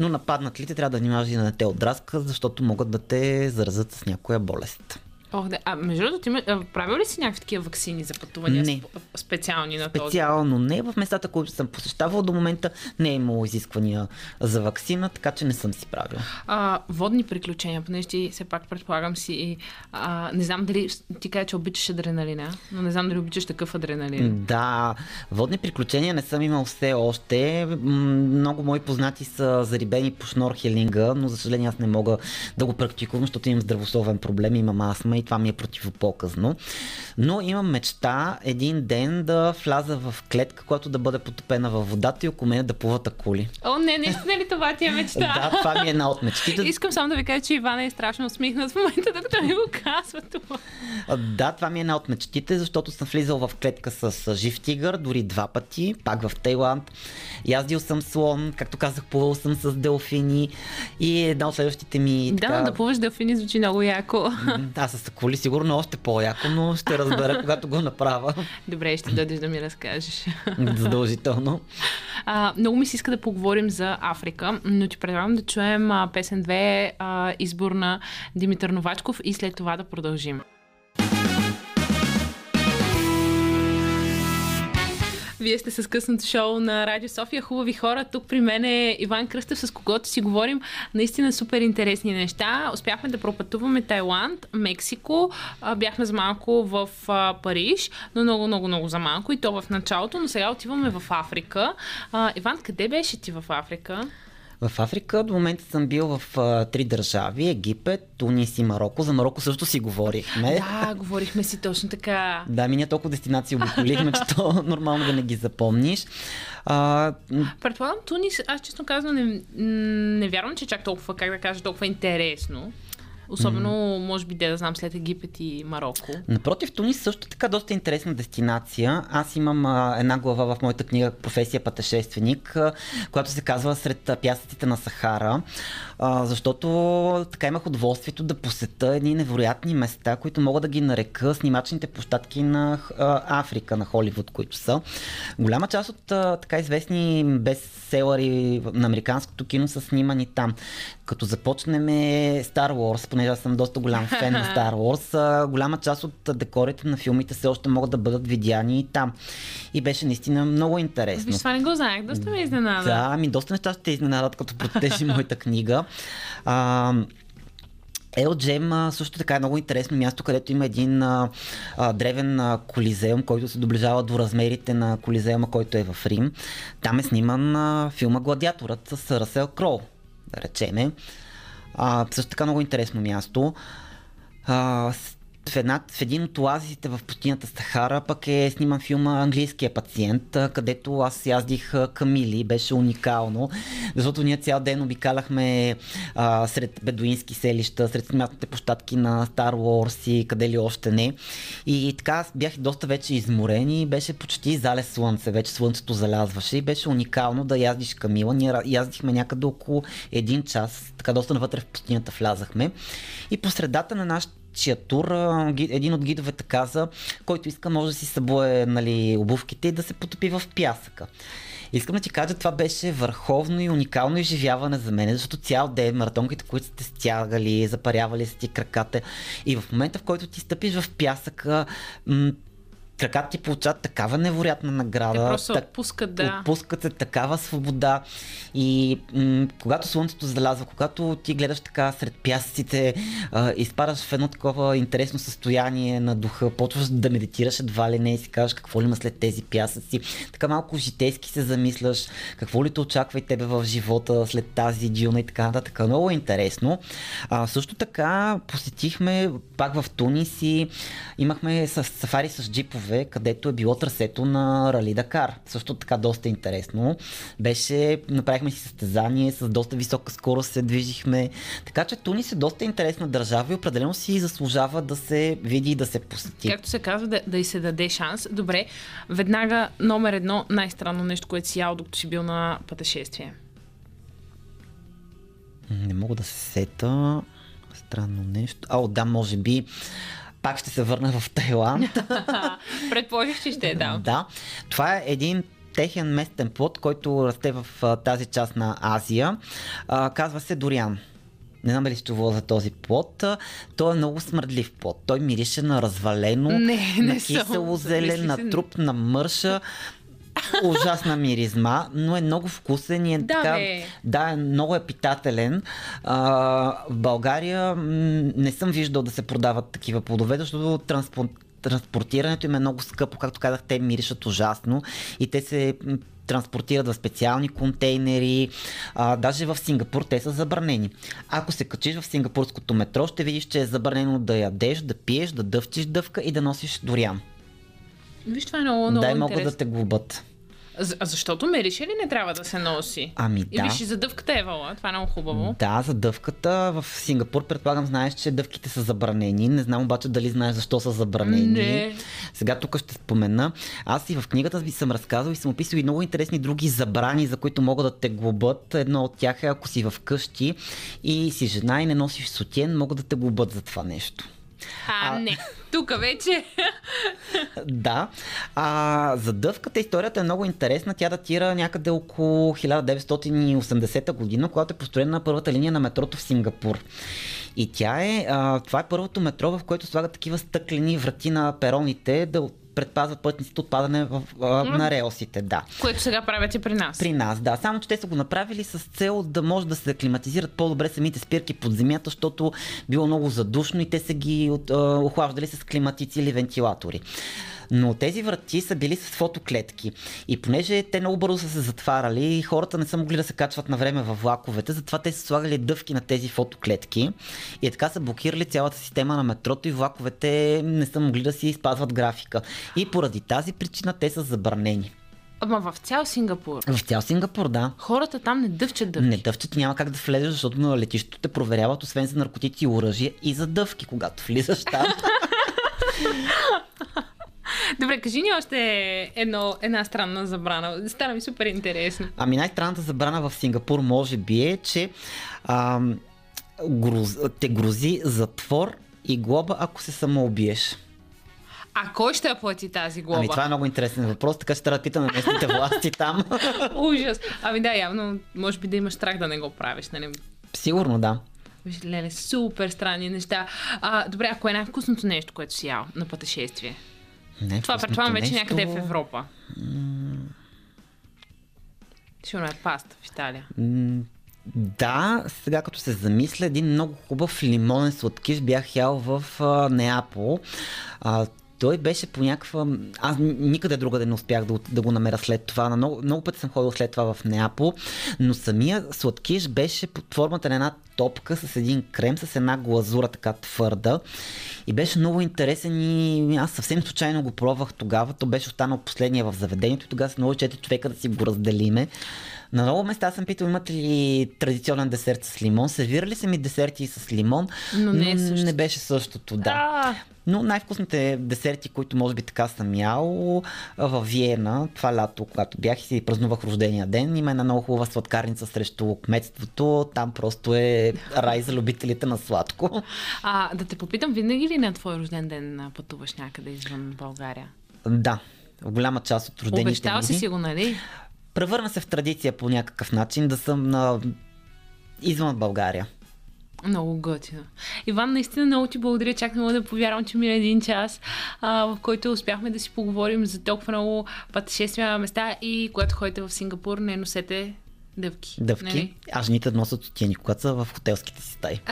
Но нападнат ли те, трябва да внимаваш и да не те отдраскат, защото могат да те заразят с някоя болест. Ох, да. А между другото, ти ме- правил ли си някакви такива вакцини за пътувания Не. сп- специални на този? Специално не в местата, които съм посещавал до момента, не е имало изисквания за вакцина, така че не съм си правил. А, водни приключения, понеже ти все пак предполагам си и а, не знам дали ти кажа, че обичаш адреналина, но не знам дали обичаш такъв адреналин. Да, водни приключения не съм имал все още. Много мои познати са зарибени по шнорхелинга, но за съжаление аз не мога да го практикувам, защото имам здравословен проблем, имам астма и това ми е противопоказно. Но имам мечта един ден да вляза в клетка, която да бъде потопена във водата и около мен да плуват акули. О, не, наистина ли това ти е мечта? Да, това ми е една от мечтите. Искам само да ви кажа, че Ивана е страшно усмихнат в момента, докато ми го казва това. Да, това ми е една от мечтите, защото съм влизал в клетка с жив тигър, дори два пъти, пак в Тайланд. Яздил съм слон, както казах, плувал съм с делфини и една от следващите ми... Да, така, да плуваш делфини звучи много яко. Аз с акули сигурно още по-яко, но ще разбера, <laughs> когато го направя. Добре, ще дойдеш да ми разкажеш. Задължително. А, много ми се иска да поговорим за Африка, но ти предлагам да чуем а, песен 2, а, избор на Димитър Новачков и след това да продължим. Вие сте с късното шоу на Радио София. Хубави хора. Тук при мен е Иван Кръстев, с когото си говорим наистина супер интересни неща. Успяхме да пропътуваме Тайланд, Мексико. Бяхме за малко в Париж, но много, много, много за малко и то в началото. Но сега отиваме в Африка. Иван, къде беше ти в Африка? В Африка до момента съм бил в а, три държави Египет, Тунис и Марокко. За Марокко също си говорихме. Да, говорихме си точно така. Да, ми ние толкова дестинации обиколихме, <laughs> че то нормално да не ги запомниш. А, Предполагам, Тунис, аз честно казвам, не, не вярвам, че чак толкова, как да кажа, толкова интересно. Особено, може би, де да знам, след Египет и Марокко. Напротив, Тунис също така доста интересна дестинация. Аз имам а, една глава в моята книга Професия пътешественик, а, която се казва Сред пясъците на Сахара, а, защото така имах удоволствието да посета едни невероятни места, които мога да ги нарека снимачните площадки на а, Африка, на Холивуд, които са. Голяма част от а, така известни бестселъри на американското кино са снимани там. Като започнем Star Wars, понеже аз съм доста голям фен на Star Wars, голяма част от декорите на филмите все още могат да бъдат видяни и там. И беше наистина много интересно. Виж, това не го знаех, доста ме изненада. Да, ами доста неща ще те изненадат, като прочетеш и <laughs> моята книга. А, Елджем също така е много интересно място, където има един а, а, древен а, колизеум, който се доближава до размерите на колизеума, който е в Рим. Там е сниман а, филма Гладиаторът с Расел Кроу, да речеме. А, също така много интересно място. А, в, една, в един от оазисите в пустинята Сахара пък е сниман филма Английския пациент, където аз яздих камили. Беше уникално, защото ние цял ден обикаляхме а, сред бедуински селища, сред снимателните площадки на Star Wars и къде ли още не. И, така бях доста вече изморен и беше почти залез слънце. Вече слънцето залязваше и беше уникално да яздиш камила. Ние яздихме някъде около един час, така доста навътре в пустинята влязахме. И по средата на нашата чия тур, а, ги- един от гидовете каза, който иска може да си събуе нали, обувките и да се потопи в пясъка. Искам да ти кажа, това беше върховно и уникално изживяване за мен, защото цял ден маратонките, които сте стягали, запарявали са ти краката и в момента, в който ти стъпиш в пясъка, краката ти получават такава невероятна награда. Те просто так- отпускат, да. Отпускат се такава свобода. И м- когато слънцето залязва, когато ти гледаш така сред пясъците, а, изпадаш в едно такова интересно състояние на духа, почваш да медитираш едва ли не и си кажеш какво ли има след тези пясъци. Така малко житейски се замисляш, какво ли те очаква и тебе в живота след тази дюна и така нататък. Много е интересно. А, също така посетихме пак в Тунис и имахме с, сафари с джипове, където е било трасето на Рали Дакар. Също така доста интересно. Беше, направихме си състезание, с доста висока скорост се движихме. Така че Тунис е доста интересна държава и определено си заслужава да се види и да се посети. Както се казва, да, да й се даде шанс. Добре, веднага номер едно, най-странно нещо, което си ял, докато си бил на пътешествие. Не мога да се сета. Странно нещо. А, да, може би. Пак ще се върна в Тайланд. <laughs> Предположих, че ще е там. Да. Това е един техен местен плод, който расте в а, тази част на Азия. А, казва се Дориан. Не знам дали сте чувала за този плод. Той е много смърдлив плод. Той мирише на развалено, Не, не на кисело зелен, на труп, на мърша. Ужасна миризма, но е много вкусен и е Да, така. бе. Да, много е питателен. А, в България м, не съм виждал да се продават такива плодове, защото транспор... транспортирането им е много скъпо. Както казах, те миришат ужасно и те се транспортират в специални контейнери. А, даже в Сингапур те са забранени. Ако се качиш в сингапурското метро, ще видиш, че е забранено да ядеш, да пиеш, да дъвчиш дъвка и да носиш дориан. Виж, това е много, много Дай могат да те глобат. За- А защото мериш ли не трябва да се носи? Ами И да. виж, и за дъвката е вала. Това е много хубаво. Да, за дъвката в Сингапур предполагам знаеш, че дъвките са забранени. Не знам обаче дали знаеш защо са забранени. Не. Сега тук ще спомена. Аз и в книгата ви съм разказал и съм описал и много интересни други забрани, за които могат да те глобат. Едно от тях е ако си в къщи и си жена и не носиш сутен, могат да те глобат за това нещо. А, не. <laughs> Тук вече. <laughs> Да. А, за дъвката историята е много интересна. Тя датира някъде около 1980 година, когато е построена на първата линия на метрото в Сингапур. И тя е, а, това е първото метро, в което слагат такива стъклени врати на пероните да предпазват пътниците от падане в, а, на релсите. Да. Което сега правят и при нас. При нас, да. Само, че те са го направили с цел да може да се климатизират по-добре самите спирки под земята, защото било много задушно и те са ги от, а, охлаждали с климатици или вентилатори. Но тези врати са били с фотоклетки. И понеже те много бързо са се затваряли, хората не са могли да се качват на време във влаковете, затова те са слагали дъвки на тези фотоклетки. И така са блокирали цялата система на метрото и влаковете не са могли да си спазват графика. И поради тази причина те са забранени. Ама в цял Сингапур. В цял Сингапур, да. Хората там не дъвчат дъвки. Не дъвчат няма как да влезеш, защото на летището те проверяват освен за наркотици и оръжие и за дъвки, когато влизаш там. <laughs> Добре, кажи ни още едно, една странна забрана. Стана ми супер интересно. Ами най-странната забрана в Сингапур може би е, че ам, груз, те грози затвор и глоба, ако се самоубиеш. А кой ще я плати тази глоба? Ами това е много интересен въпрос, така ще трябва да питаме местните <laughs> власти там. Ужас. Ами да, явно, може би да имаш страх да не го правиш, нали? Сигурно да. Виж, леле, супер странни неща. А, добре, ако е най-вкусното нещо, което си ял на пътешествие? Не, Това предполагам вече нещо. някъде в Европа. Сигурно е паста в Италия. М, Да, сега като се замисля, един много хубав лимонен сладкиш бях ял в а, Неапол. А, той беше по някаква... Аз никъде другаде не успях да, да го намеря след това. На много, много пъти съм ходил след това в Неапол, но самия сладкиш беше под формата на една топка с един крем, с една глазура така твърда. И беше много интересен и аз съвсем случайно го пробвах тогава. То беше останал последния в заведението и тогава се наложи четири човека да си го разделиме. На много места съм питал, имате ли традиционен десерт с лимон? Сервирали са ми десерти с лимон, Но не е същото. не беше същото, да. А, Но най-вкусните десерти, които може би така съм ял в Виена, това лято, когато бях и си празнувах рождения ден, има една много хубава сладкарница срещу кметството. Там просто е рай за любителите на сладко. а, да те попитам, винаги ли на твой рожден ден пътуваш някъде извън България? Да, в голяма част от рождените Обещал си си го, нали? Превърна се в традиция по някакъв начин да съм на... извън България. Много готино. Иван, наистина много ти благодаря. Чак не мога да повярвам, че мина един час, а, в който успяхме да си поговорим за толкова много пътешествия на места и когато ходите в Сингапур, не носете дъвки. Дъвки. Нали? А жените носят отиени, когато са в хотелските си стаи. <laughs>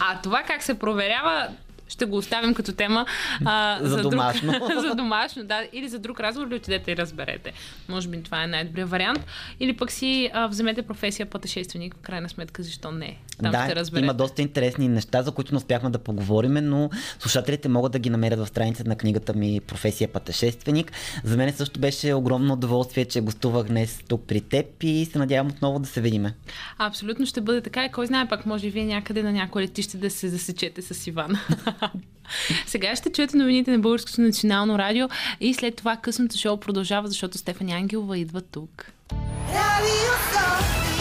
А това как се проверява, ще го оставим като тема. А, За домашно. Друг, <laughs> за домашно, да. Или за друг разговор, да отидете и разберете. Може би това е най-добрият вариант. Или пък си а, вземете професия пътешественик, в крайна сметка, защо не? Там да, ще разберете. има доста интересни неща, за които не успяхме да поговорим, но слушателите могат да ги намерят в страницата на книгата ми Професия пътешественик. За мен също беше огромно удоволствие, че гостувах днес тук при теб и се надявам отново да се видиме. Абсолютно ще бъде така и кой знае, пак може вие някъде на някое летище да се засечете с Иван. <laughs> <laughs> Сега ще чуете новините на Българското национално радио и след това късното шоу продължава, защото Стефани Ангелова идва тук. Sofia.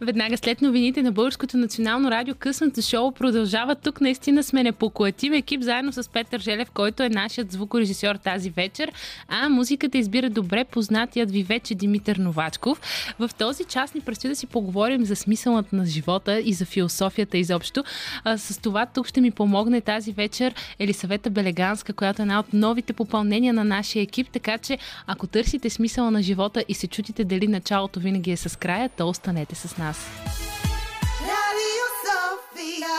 Веднага след новините на Българското национално радио, късното шоу продължава. Тук наистина сме непоклатим екип, заедно с Петър Желев, който е нашият звукорежисьор тази вечер. А музиката избира добре познатият ви вече Димитър Новачков. В този час ни предстои да си поговорим за смисълът на живота и за философията изобщо. А, с това тук ще ми помогне тази вечер Елисавета Белеганска, която е една от новите попълнения на нашия екип. Така че, ако търсите смисъла на живота и се чудите дали началото винаги е с края, то останете с нас. Radio Sofia.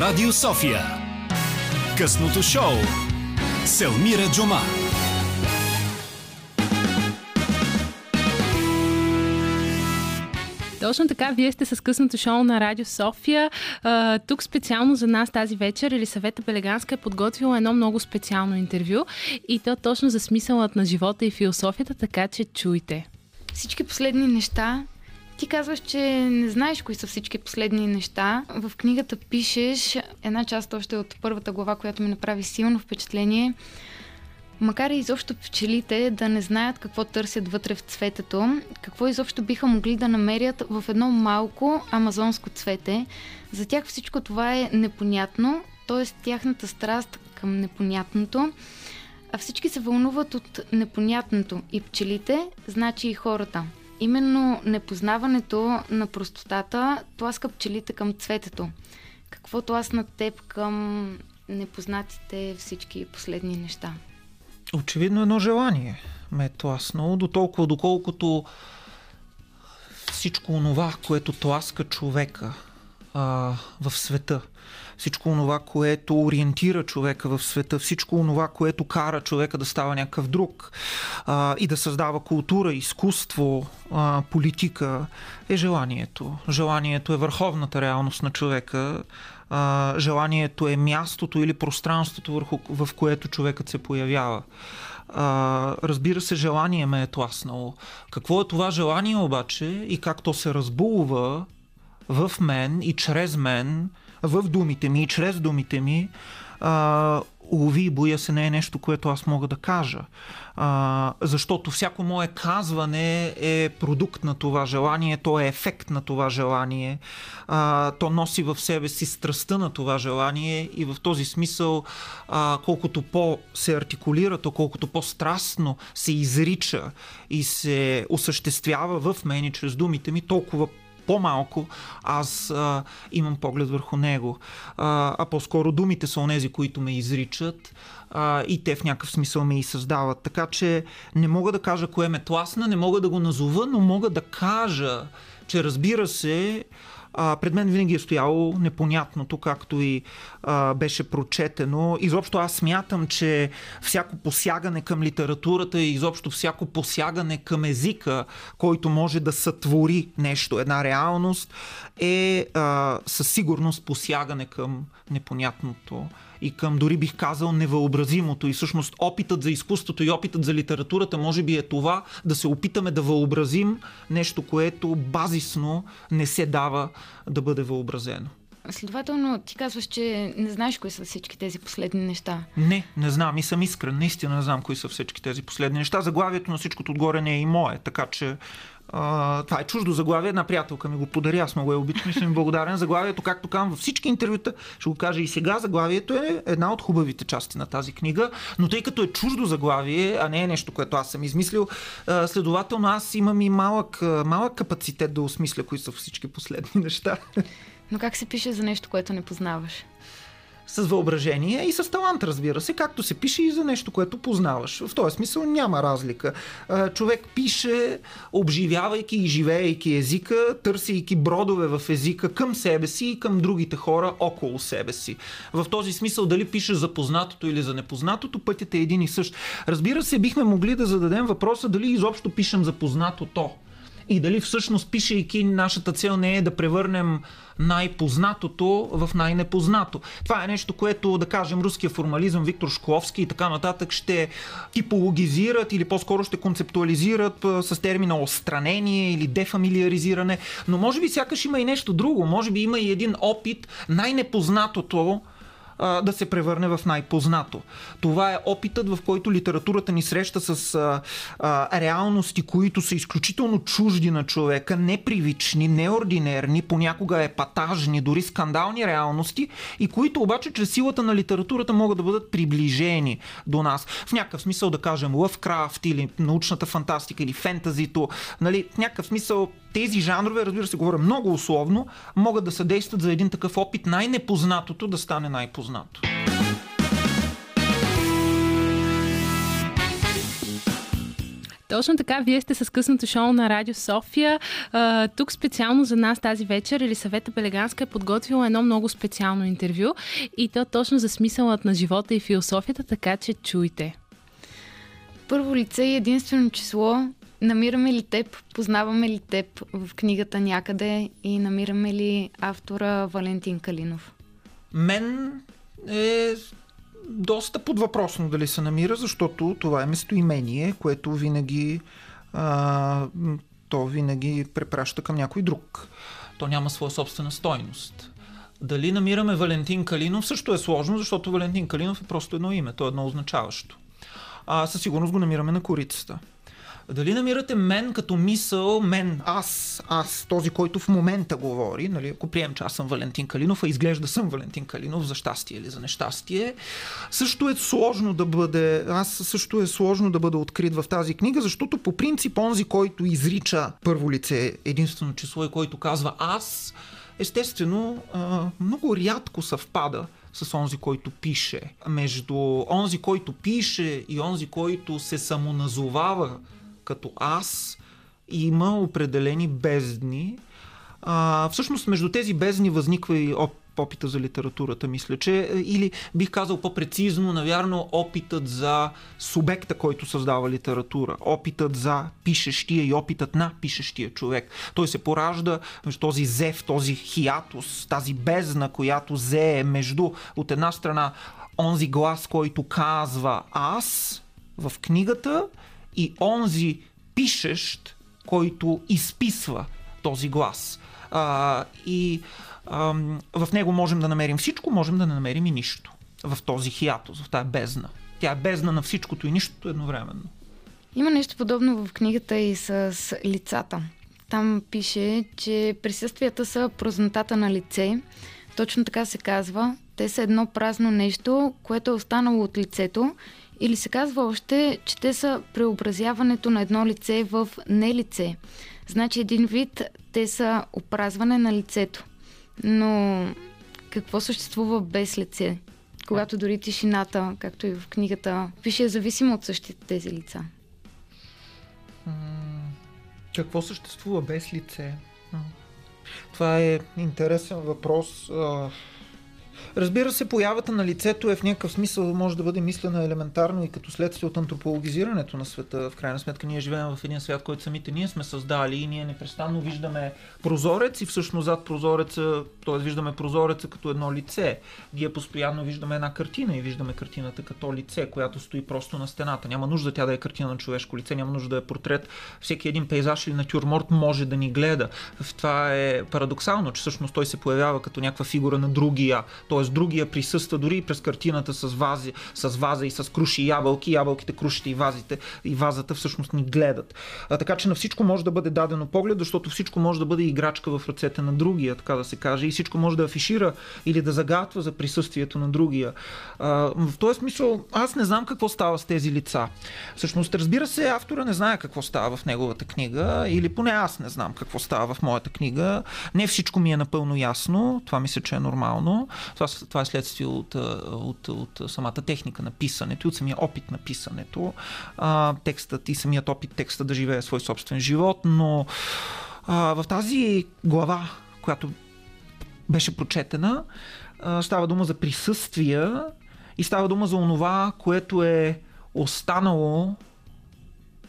Радио София. Късното шоу. Селмира Джума. Точно така, вие сте с късното шоу на Радио София. А, тук специално за нас тази вечер Елисавета Белеганска е подготвила едно много специално интервю и то точно за смисълът на живота и философията, така че чуйте. всички последни неща. Ти казваш, че не знаеш кои са всички последни неща. В книгата пишеш една част още от първата глава, която ми направи силно впечатление. Макар и изобщо пчелите да не знаят какво търсят вътре в цветето, какво изобщо биха могли да намерят в едно малко амазонско цвете, за тях всичко това е непонятно, т.е. тяхната страст към непонятното, а всички се вълнуват от непонятното и пчелите, значи и хората. Именно непознаването на простотата тласка пчелите към цветето. Какво тласна теб към непознатите всички последни неща? Очевидно едно желание ме е тласнало, до толкова доколкото всичко онова, което тласка човека а, в света, всичко онова, което ориентира човека в света, всичко онова, което кара човека да става някакъв друг а, и да създава култура, изкуство, а, политика, е желанието. Желанието е върховната реалност на човека. А, желанието е мястото или пространството, върху, в което човекът се появява. А, разбира се, желание ме е тласнало. Какво е това желание обаче и как то се разбулва в мен и чрез мен, в думите ми и чрез думите ми, а, лови, боя се, не е нещо, което аз мога да кажа. А, защото всяко мое казване е продукт на това желание, то е ефект на това желание, а, то носи в себе си страстта на това желание и в този смисъл, а, колкото по се артикулира, то колкото по-страстно се изрича и се осъществява в мен и чрез думите ми, толкова по-малко аз а, имам поглед върху него. А, а по-скоро думите са онези, които ме изричат а, и те в някакъв смисъл ме и създават. Така че не мога да кажа кое ме тласна, не мога да го назова, но мога да кажа, че разбира се, а, пред мен винаги е стояло непонятното, както и а, беше прочетено. Изобщо аз смятам, че всяко посягане към литературата и изобщо всяко посягане към езика, който може да сътвори нещо, една реалност, е а, със сигурност посягане към непонятното и към дори бих казал невъобразимото. И всъщност опитът за изкуството и опитът за литературата може би е това да се опитаме да въобразим нещо, което базисно не се дава да бъде въобразено. Следователно, ти казваш, че не знаеш кои са всички тези последни неща. Не, не знам и съм искрен. Наистина не знам кои са всички тези последни неща. Заглавието на всичкото отгоре не е и мое, така че Това е чуждо заглавие. Една приятелка ми го подари, аз много е обичам и съм благодарен. Заглавието, както казвам във всички интервюта, ще го кажа и сега, заглавието е една от хубавите части на тази книга, но тъй като е чуждо заглавие, а не е нещо, което аз съм измислил, следователно аз имам и малък, малък капацитет да осмисля кои са всички последни неща. Но как се пише за нещо, което не познаваш? С въображение и с талант, разбира се, както се пише и за нещо, което познаваш. В този смисъл няма разлика. Човек пише, обживявайки и живеейки езика, търсейки бродове в езика към себе си и към другите хора около себе си. В този смисъл, дали пише за познатото или за непознатото, пътят е един и същ. Разбира се, бихме могли да зададем въпроса дали изобщо пишем за познатото. И дали всъщност, пишейки, нашата цел не е да превърнем най-познатото в най-непознато. Това е нещо, което, да кажем, руския формализъм, Виктор Шкловски и така нататък ще типологизират или по-скоро ще концептуализират с термина остранение или дефамилиаризиране. Но може би сякаш има и нещо друго. Може би има и един опит най-непознатото а, да се превърне в най-познато. Това е опитът, в който литературата ни среща с а, а, реалности, които са изключително чужди на човека, непривични, неординерни, понякога епатажни, дори скандални реалности и които обаче чрез силата на литературата могат да бъдат приближени до нас. В някакъв смисъл да кажем Лъвкрафт или научната фантастика или фентазито, нали, в някакъв смисъл тези жанрове, разбира се, говоря много условно, могат да съдействат за един такъв опит най-непознатото да стане най-познато. Точно така, вие сте с късното шоу на Радио София. А, тук специално за нас тази вечер Елисавета Белеганска е подготвила едно много специално интервю и то точно за смисълът на живота и философията, така че чуйте. Първо лице и единствено число. Намираме ли теб, познаваме ли теб в книгата някъде и намираме ли автора Валентин Калинов? Мен е доста подвъпросно дали се намира, защото това е местоимение, което винаги а, то винаги препраща към някой друг. То няма своя собствена стойност. Дали намираме Валентин Калинов също е сложно, защото Валентин Калинов е просто едно име, то е едно означаващо. А със сигурност го намираме на корицата. Дали намирате мен като мисъл, мен, аз, аз, този, който в момента говори, нали, ако прием, че аз съм Валентин Калинов, а изглежда съм Валентин Калинов за щастие или за нещастие, също е сложно да бъде, аз също е сложно да бъда открит в тази книга, защото по принцип онзи, който изрича първо лице единствено число и който казва аз, естествено много рядко съвпада с онзи, който пише. Между онзи, който пише и онзи, който се самоназовава като аз, има определени бездни. А, всъщност между тези бездни възниква и оп, опита за литературата, мисля, че или бих казал по-прецизно, навярно, опитът за субекта, който създава литература, опитът за пишещия и опитът на пишещия човек. Той се поражда този зев, този хиатус, тази бездна, която зее между от една страна онзи глас, който казва аз в книгата и онзи пишещ, който изписва този глас. А, и а, в него можем да намерим всичко, можем да не намерим и нищо. В този хиатус, в тази бездна. Тя е бездна на всичкото и нищото едновременно. Има нещо подобно в книгата и с лицата. Там пише, че присъствията са празнотата на лице. Точно така се казва. Те са едно празно нещо, което е останало от лицето или се казва още, че те са преобразяването на едно лице в нелице. Значи един вид те са опразване на лицето. Но какво съществува без лице? Когато дори тишината, както и в книгата, пише е зависимо от същите тези лица. Какво съществува без лице? Това е интересен въпрос. Разбира се, появата на лицето е в някакъв смисъл може да бъде мислена елементарно и като следствие от антропологизирането на света. В крайна сметка ние живеем в един свят, който самите ние сме създали и ние непрестанно виждаме прозорец и всъщност зад прозореца, т.е. виждаме прозореца като едно лице. Ние постоянно виждаме една картина и виждаме картината като лице, която стои просто на стената. Няма нужда тя да е картина на човешко лице, няма нужда да е портрет. Всеки един пейзаж или натюрморт може да ни гледа. Това е парадоксално, че всъщност той се появява като някаква фигура на другия, т.е. другия присъства дори и през картината с, вази, с ваза и с круши и ябълки, ябълките, крушите и вазите и вазата всъщност ни гледат. А, така че на всичко може да бъде дадено поглед, защото всичко може да бъде играчка в ръцете на другия, така да се каже, и всичко може да афишира или да загатва за присъствието на другия. А, в този смисъл, аз не знам какво става с тези лица. Всъщност, разбира се, автора не знае какво става в неговата книга, или поне аз не знам какво става в моята книга. Не всичко ми е напълно ясно, това мисля, че е нормално. Това, това е следствие от, от, от, самата техника на писането и от самия опит на писането. А, текстът и самият опит текста да живее свой собствен живот, но а, в тази глава, която беше прочетена, а, става дума за присъствия и става дума за онова, което е останало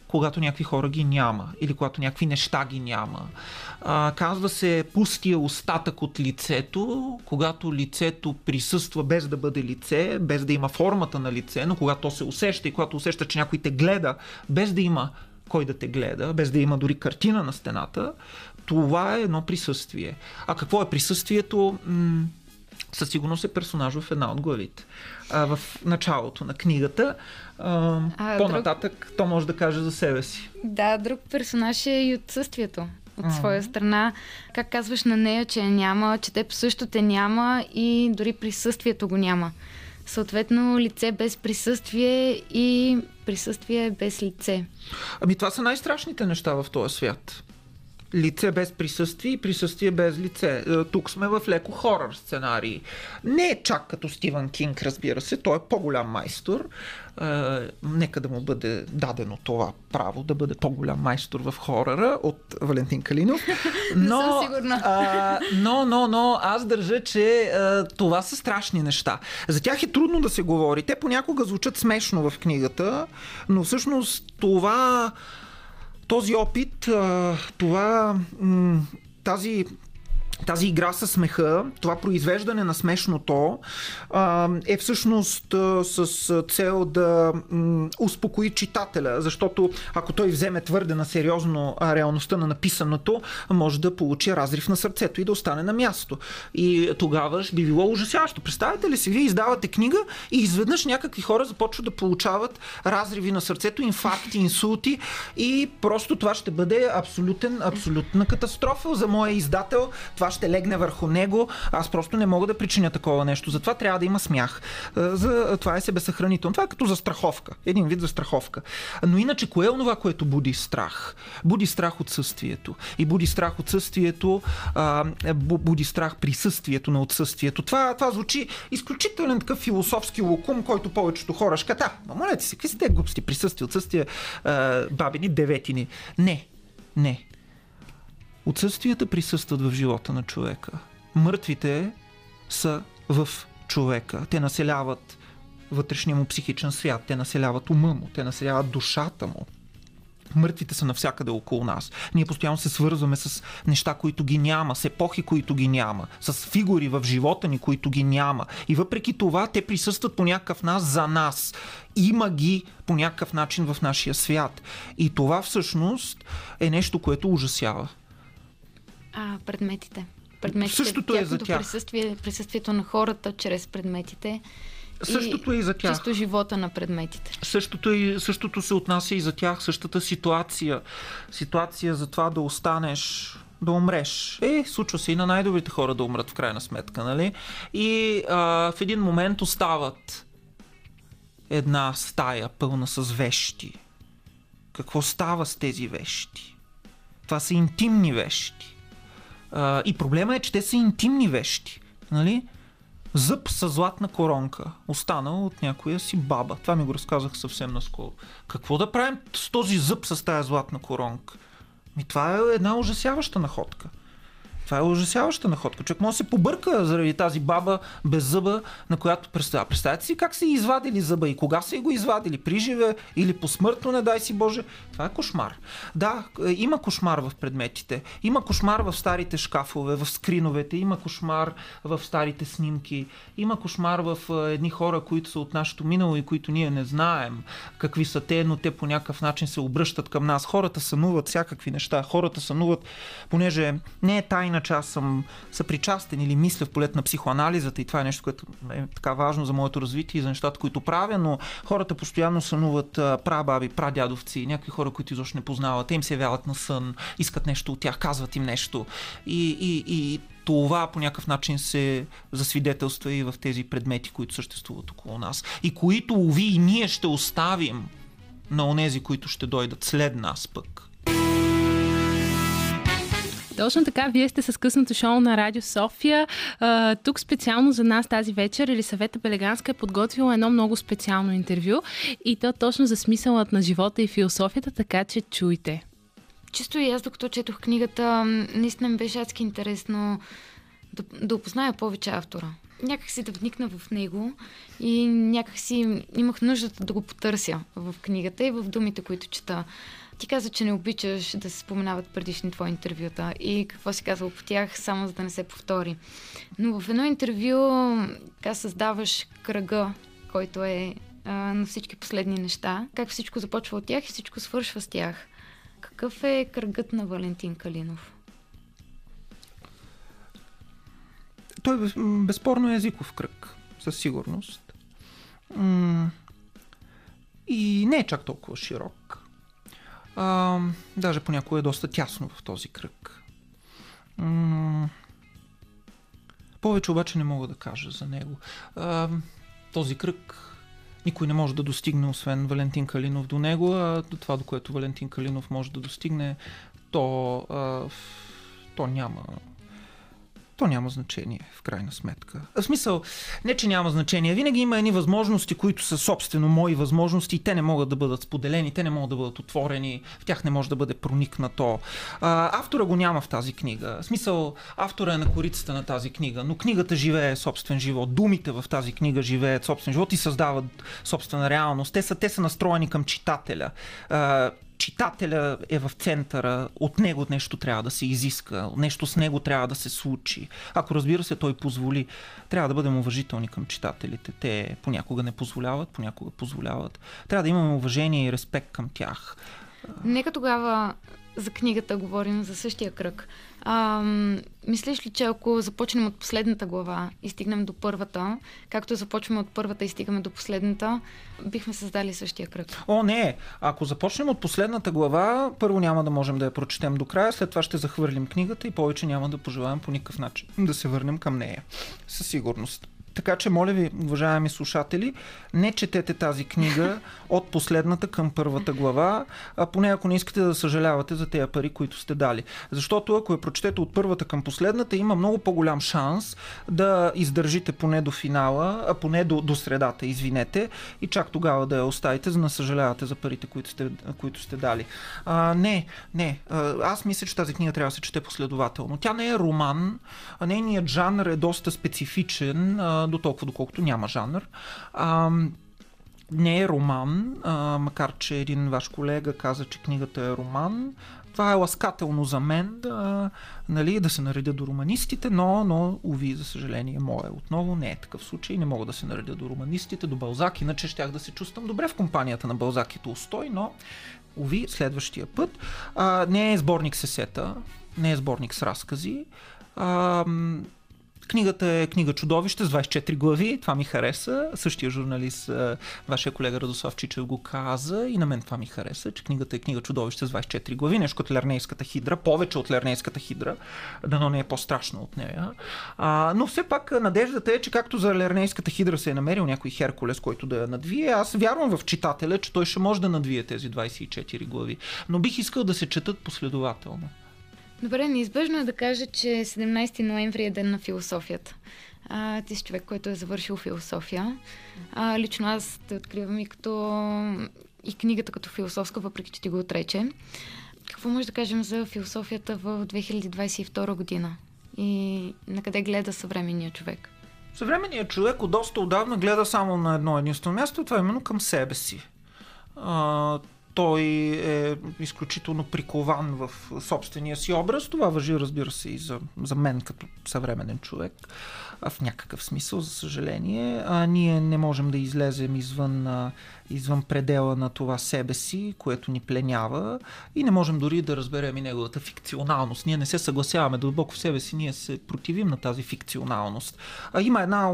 когато някакви хора ги няма или когато някакви неща ги няма. А, казва се пустия остатък от лицето, когато лицето присъства без да бъде лице, без да има формата на лице, но когато то се усеща и когато усеща, че някой те гледа, без да има кой да те гледа, без да има дори картина на стената, това е едно присъствие. А какво е присъствието? М- със сигурност е персонаж в една от главите. А, в началото на книгата. А, А, по-нататък то може да каже за себе си. Да, друг персонаж е и отсъствието от Мгм. своя страна. Как казваш на нея, че я няма, че теб също те няма и дори присъствието го няма. Съответно, лице без присъствие и присъствие без лице. Ами това са най-страшните неща в този свят. Лице без присъствие и присъствие без лице. Е, Тук сме в леко хорър сценарии. Не е чак като Стивън Кинг, разбира се, той е по-голям майстор. Е, нека да му бъде дадено това право да бъде по-голям майстор в хоръра от Валентин Калинов. <laughs> Но. А, но, но, но, аз държа, че а, това са страшни неща. За тях е трудно да се говори. Те понякога звучат смешно в книгата, но всъщност това този опит, това, тази тази игра с смеха, това произвеждане на смешното е всъщност с цел да успокои читателя, защото ако той вземе твърде на сериозно реалността на написаното, може да получи разрив на сърцето и да остане на място. И тогава би било ужасяващо. Представете ли си, вие издавате книга и изведнъж някакви хора започват да получават разриви на сърцето, инфаркти, инсулти и просто това ще бъде абсолютен, абсолютна катастрофа за моя издател. Това ще легне върху него. Аз просто не мога да причиня такова нещо. Затова трябва да има смях. Е, За, това е себесъхранително. Това е като застраховка. Един вид застраховка. Но иначе, кое е онова, което буди страх? Буди страх отсъствието. И буди страх отсъствието, а, бу- буди страх присъствието на отсъствието. Това, това звучи изключителен такъв философски лукум, който повечето хора ще кажат, а, молете си, какви са те глупости, присъствие, отсъствие, а, бабини, деветини. Не, не. Отсъствията присъстват в живота на човека. Мъртвите са в човека. Те населяват вътрешния му психичен свят, те населяват ума му, те населяват душата му. Мъртвите са навсякъде около нас. Ние постоянно се свързваме с неща, които ги няма, с епохи, които ги няма, с фигури в живота ни, които ги няма. И въпреки това, те присъстват по някакъв нас за нас. Има ги по някакъв начин в нашия свят. И това всъщност е нещо, което ужасява. А, предметите. Предметите, Същото е за тях. Присъствие, присъствието на хората чрез предметите. Същото е и за тях. Чисто живота на предметите. Същото, е, същото се отнася и за тях, същата ситуация. Ситуация за това да останеш да умреш. Е, случва се и на най-добрите хора да умрат в крайна сметка, нали? И а, в един момент остават една стая пълна с вещи. Какво става с тези вещи? Това са интимни вещи. И проблема е, че те са интимни вещи. Нали? Зъб с златна коронка, останал от някоя си баба. Това ми го разказах съвсем наскоро. Какво да правим с този зъб с тази златна коронка? Ми това е една ужасяваща находка. Това е ужасяваща находка. Човек може да се побърка заради тази баба без зъба, на която представя. Представете си как са извадили зъба и кога са го извадили. При живе или посмъртно, не дай си Боже. Това е кошмар. Да, е, има кошмар в предметите. Има кошмар в старите шкафове, в скриновете. Има кошмар в старите снимки. Има кошмар в е, едни хора, които са от нашето минало и които ние не знаем какви са те, но те по някакъв начин се обръщат към нас. Хората сънуват всякакви неща. Хората сънуват, понеже не е тайна, иначе аз съм съпричастен или мисля в полет на психоанализата и това е нещо, което е така важно за моето развитие и за нещата, които правя, но хората постоянно сънуват прабаби, прадядовци, някакви хора, които изобщо не познават, те им се явяват на сън, искат нещо от тях, казват им нещо. И, и, и това по някакъв начин се засвидетелства и в тези предмети, които съществуват около нас. И които, уви, и ние ще оставим на онези, които ще дойдат след нас пък. Точно така, вие сте с късното шоу на Радио София. А, тук специално за нас тази вечер Елисавета Белеганска е подготвила едно много специално интервю и то точно за смисълът на живота и философията, така че чуйте. Чисто и аз, докато четох книгата, наистина ми беше адски интересно да, да опозная повече автора. Някак си да вникна в него и някак си имах нуждата да го потърся в книгата и в думите, които чета. Ти каза, че не обичаш да се споменават предишни твои интервюта и какво си казал по тях, само за да не се повтори. Но в едно интервю така създаваш кръга, който е а, на всички последни неща. Как всичко започва от тях и всичко свършва с тях. Какъв е кръгът на Валентин Калинов? Той безспорно е езиков кръг, със сигурност. И не е чак толкова широк. А, даже понякога е доста тясно в този кръг. М, Повече обаче не мога да кажа за него. А, този кръг никой не може да достигне, освен Валентин Калинов до него, а до това, до което Валентин Калинов може да достигне, то, а, то няма то няма значение, в крайна сметка. В смисъл, не че няма значение. Винаги има едни възможности, които са собствено мои възможности и те не могат да бъдат споделени, те не могат да бъдат отворени, в тях не може да бъде проникнато. А, автора го няма в тази книга. В смисъл, автора е на корицата на тази книга, но книгата живее собствен живот. Думите в тази книга живеят собствен живот и създават собствена реалност. Те са, те са настроени към читателя. А, читателя е в центъра, от него нещо трябва да се изиска, нещо с него трябва да се случи. Ако разбира се той позволи, трябва да бъдем уважителни към читателите. Те понякога не позволяват, понякога позволяват. Трябва да имаме уважение и респект към тях. Нека тогава за книгата говорим за същия кръг. А, мислиш ли, че ако започнем от последната глава и стигнем до първата, както започваме от първата и стигаме до последната, бихме създали същия кръг? О, не! Ако започнем от последната глава, първо няма да можем да я прочетем до края, след това ще захвърлим книгата и повече няма да пожелаем по никакъв начин да се върнем към нея. Със сигурност. Така че, моля ви, уважаеми слушатели, не четете тази книга от последната към първата глава, а поне ако не искате да съжалявате за тези пари, които сте дали. Защото ако я прочетете от първата към последната, има много по-голям шанс да издържите поне до финала, а поне до, до средата, извинете, и чак тогава да я оставите, за да съжалявате за парите, които сте, които сте дали. А, не, не. Аз мисля, че тази книга трябва да се чете последователно. Тя не е роман, а нейният жанр е доста специфичен, до толкова доколкото няма жанр. А, не е роман, а, макар че един ваш колега каза, че книгата е роман. Това е ласкателно за мен да, нали, да се наредя до романистите, но, но, уви, за съжаление, мое отново не е такъв случай. Не мога да се наредя до романистите, до Балзак, иначе щях да се чувствам добре в компанията на Балзак и Толстой, но, уви, следващия път. А, не е сборник сесета, не е сборник с разкази. А, Книгата е книга Чудовище с 24 глави. Това ми хареса. Същия журналист, а, вашия колега Радослав Чичев го каза и на мен това ми хареса, че книгата е книга Чудовище с 24 глави. Нещо като Лернейската хидра. Повече от Лернейската хидра. Дано не е по-страшно от нея. А, но все пак а, надеждата е, че както за Лернейската хидра се е намерил някой Херкулес, който да я надвие, аз вярвам в читателя, че той ще може да надвие тези 24 глави. Но бих искал да се четат последователно. Добре, неизбежно е да кажа, че 17 ноември е ден на философията. А, ти си човек, който е завършил философия. А, лично аз те откривам и като и книгата като философска, въпреки че ти го отрече. Какво може да кажем за философията в 2022 година? И на къде гледа съвременния човек? Съвременният човек от доста отдавна гледа само на едно единствено място, това е именно към себе си. А, той е изключително прикован в собствения си образ. Това въжи, разбира се, и за, за мен като съвременен човек в някакъв смисъл, за съжаление. А ние не можем да излезем извън, а, извън предела на това себе си, което ни пленява и не можем дори да разберем и неговата фикционалност. Ние не се съгласяваме дълбоко в себе си, ние се противим на тази фикционалност. А има една,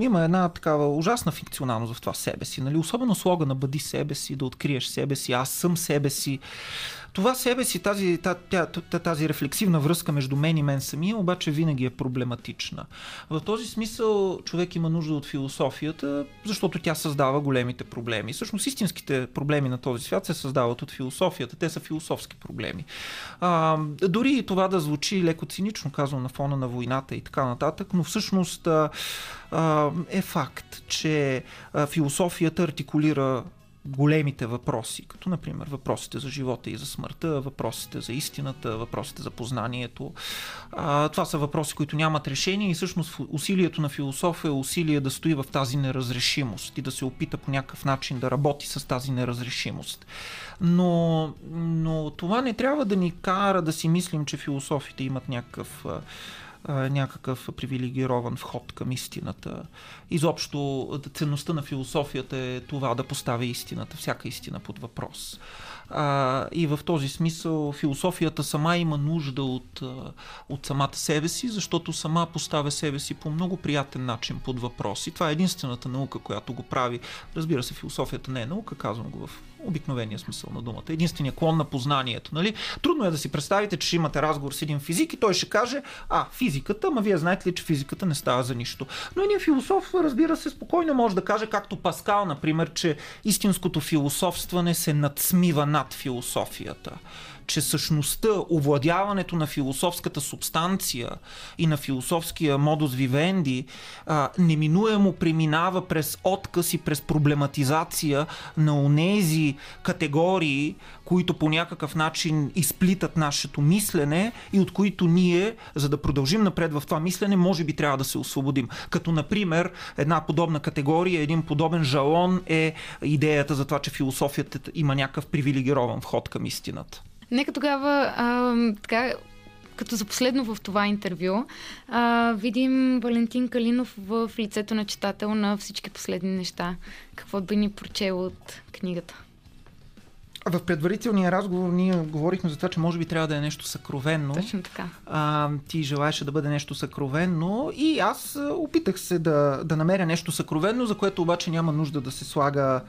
има една такава ужасна фикционалност в това себе си. Нали? Особено слогана бъди себе си, да откриеш себе си, аз съм себе си. Това себе си, тази, тази, тази рефлексивна връзка между мен и мен самия, обаче винаги е проблематична. В този смисъл човек има нужда от философията, защото тя създава големите проблеми. Всъщност истинските проблеми на този свят се създават от философията. Те са философски проблеми. А, дори и това да звучи леко цинично, казвам на фона на войната и така нататък, но всъщност а, а, е факт, че философията артикулира големите въпроси, като например въпросите за живота и за смъртта, въпросите за истината, въпросите за познанието. А, това са въпроси, които нямат решение и всъщност усилието на философия е усилие да стои в тази неразрешимост и да се опита по някакъв начин да работи с тази неразрешимост. Но, но това не трябва да ни кара да си мислим, че философите имат някакъв някакъв привилегирован вход към истината. Изобщо ценността на философията е това да поставя истината, всяка истина под въпрос. А, и в този смисъл философията сама има нужда от, от самата себе си, защото сама поставя себе си по много приятен начин под въпрос. И това е единствената наука, която го прави. Разбира се, философията не е наука, казвам го в обикновения смисъл на думата. Единствения клон на познанието. Нали? Трудно е да си представите, че имате разговор с един физик и той ще каже, а, физиката, ма вие знаете ли, че физиката не става за нищо. Но един философ, разбира се, спокойно може да каже, както Паскал, например, че истинското философстване се надсмива над философията че същността, овладяването на философската субстанция и на философския модус вивенди а, неминуемо преминава през отказ и през проблематизация на онези категории, които по някакъв начин изплитат нашето мислене и от които ние, за да продължим напред в това мислене, може би трябва да се освободим. Като, например, една подобна категория, един подобен жалон е идеята за това, че философията има някакъв привилегирован вход към истината. Нека тогава а, така, като за последно в това интервю, а, видим Валентин Калинов в лицето на читател на всички последни неща. Какво би ни прочел от книгата? В предварителния разговор ние говорихме за това, че може би трябва да е нещо съкровенно. Точно така. А, ти желаеше да бъде нещо съкровенно и аз опитах се да, да намеря нещо съкровенно, за което обаче няма нужда да се слага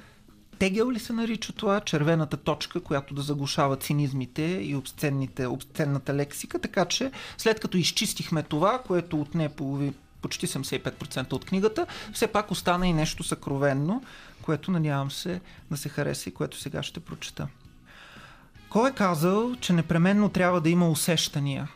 тегел ли се нарича това, червената точка, която да заглушава цинизмите и обсценните, обсценната лексика, така че след като изчистихме това, което отне полови, почти 75% от книгата, все пак остана и нещо съкровенно, което надявам се да се хареса и което сега ще прочета. Кой е казал, че непременно трябва да има усещания?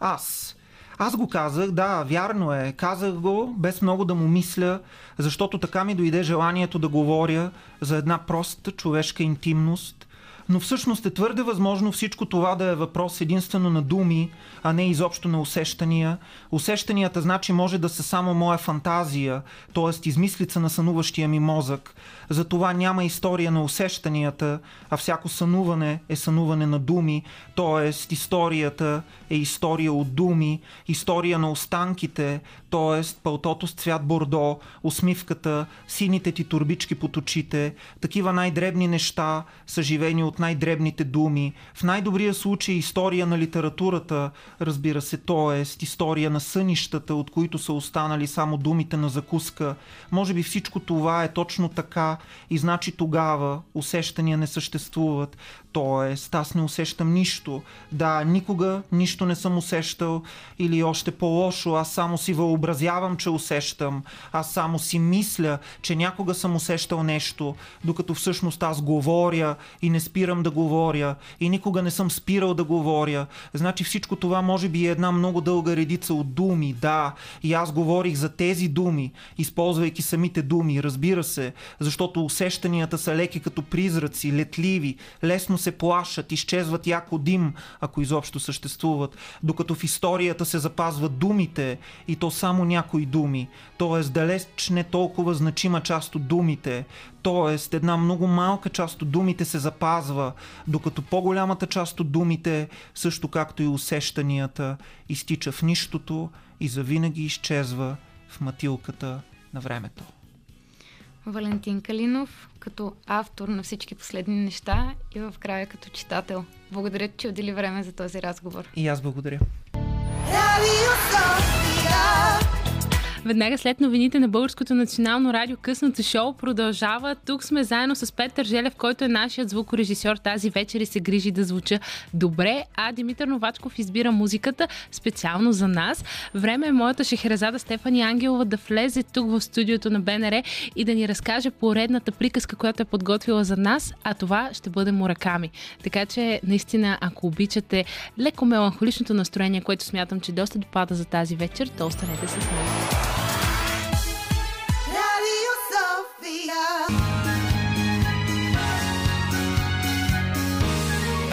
Аз. Аз го казах, да, вярно е. Казах го без много да му мисля, защото така ми дойде желанието да говоря за една проста човешка интимност, но всъщност е твърде възможно всичко това да е въпрос единствено на думи, а не изобщо на усещания. Усещанията значи може да са само моя фантазия, т.е. измислица на сънуващия ми мозък. Затова няма история на усещанията, а всяко сънуване е сънуване на думи, т.е. историята е история от думи, история на останките, т.е. пълтото с цвят бордо, усмивката, сините ти турбички под очите, такива най-дребни неща, съживени от най-дребните думи. В най-добрия случай история на литературата, разбира се, т.е. история на сънищата, от които са останали само думите на закуска. Може би всичко това е точно така и значи тогава усещания не съществуват. Тоест, аз не усещам нищо. Да, никога нищо не съм усещал или още по-лошо, аз само си въобразявам, че усещам. Аз само си мисля, че някога съм усещал нещо, докато всъщност аз говоря и не спирам да говоря и никога не съм спирал да говоря. Значи всичко това може би е една много дълга редица от думи, да. И аз говорих за тези думи, използвайки самите думи, разбира се, защото усещанията са леки като призраци, летливи, лесно се плашат, изчезват яко дим, ако изобщо съществуват, докато в историята се запазват думите и то само някои думи, т.е. далеч не толкова значима част от думите, т.е. една много малка част от думите се запазва докато по-голямата част от думите, също както и усещанията, изтича в нищото и завинаги изчезва в матилката на времето. Валентин Калинов, като автор на всички последни неща и в края като читател. Благодаря, че отдели време за този разговор. И аз благодаря. Radio Sofia. Веднага след новините на Българското национално радио късното шоу продължава. Тук сме заедно с Петър Желев, който е нашият звукорежисьор тази вечер и се грижи да звуча добре, а Димитър Новачков избира музиката специално за нас. Време е моята шехерезада Стефани Ангелова да влезе тук в студиото на БНР и да ни разкаже поредната приказка, която е подготвила за нас, а това ще бъде Мураками. Така че, наистина, ако обичате леко меланхоличното настроение, което смятам, че доста допада за тази вечер, то останете с нас.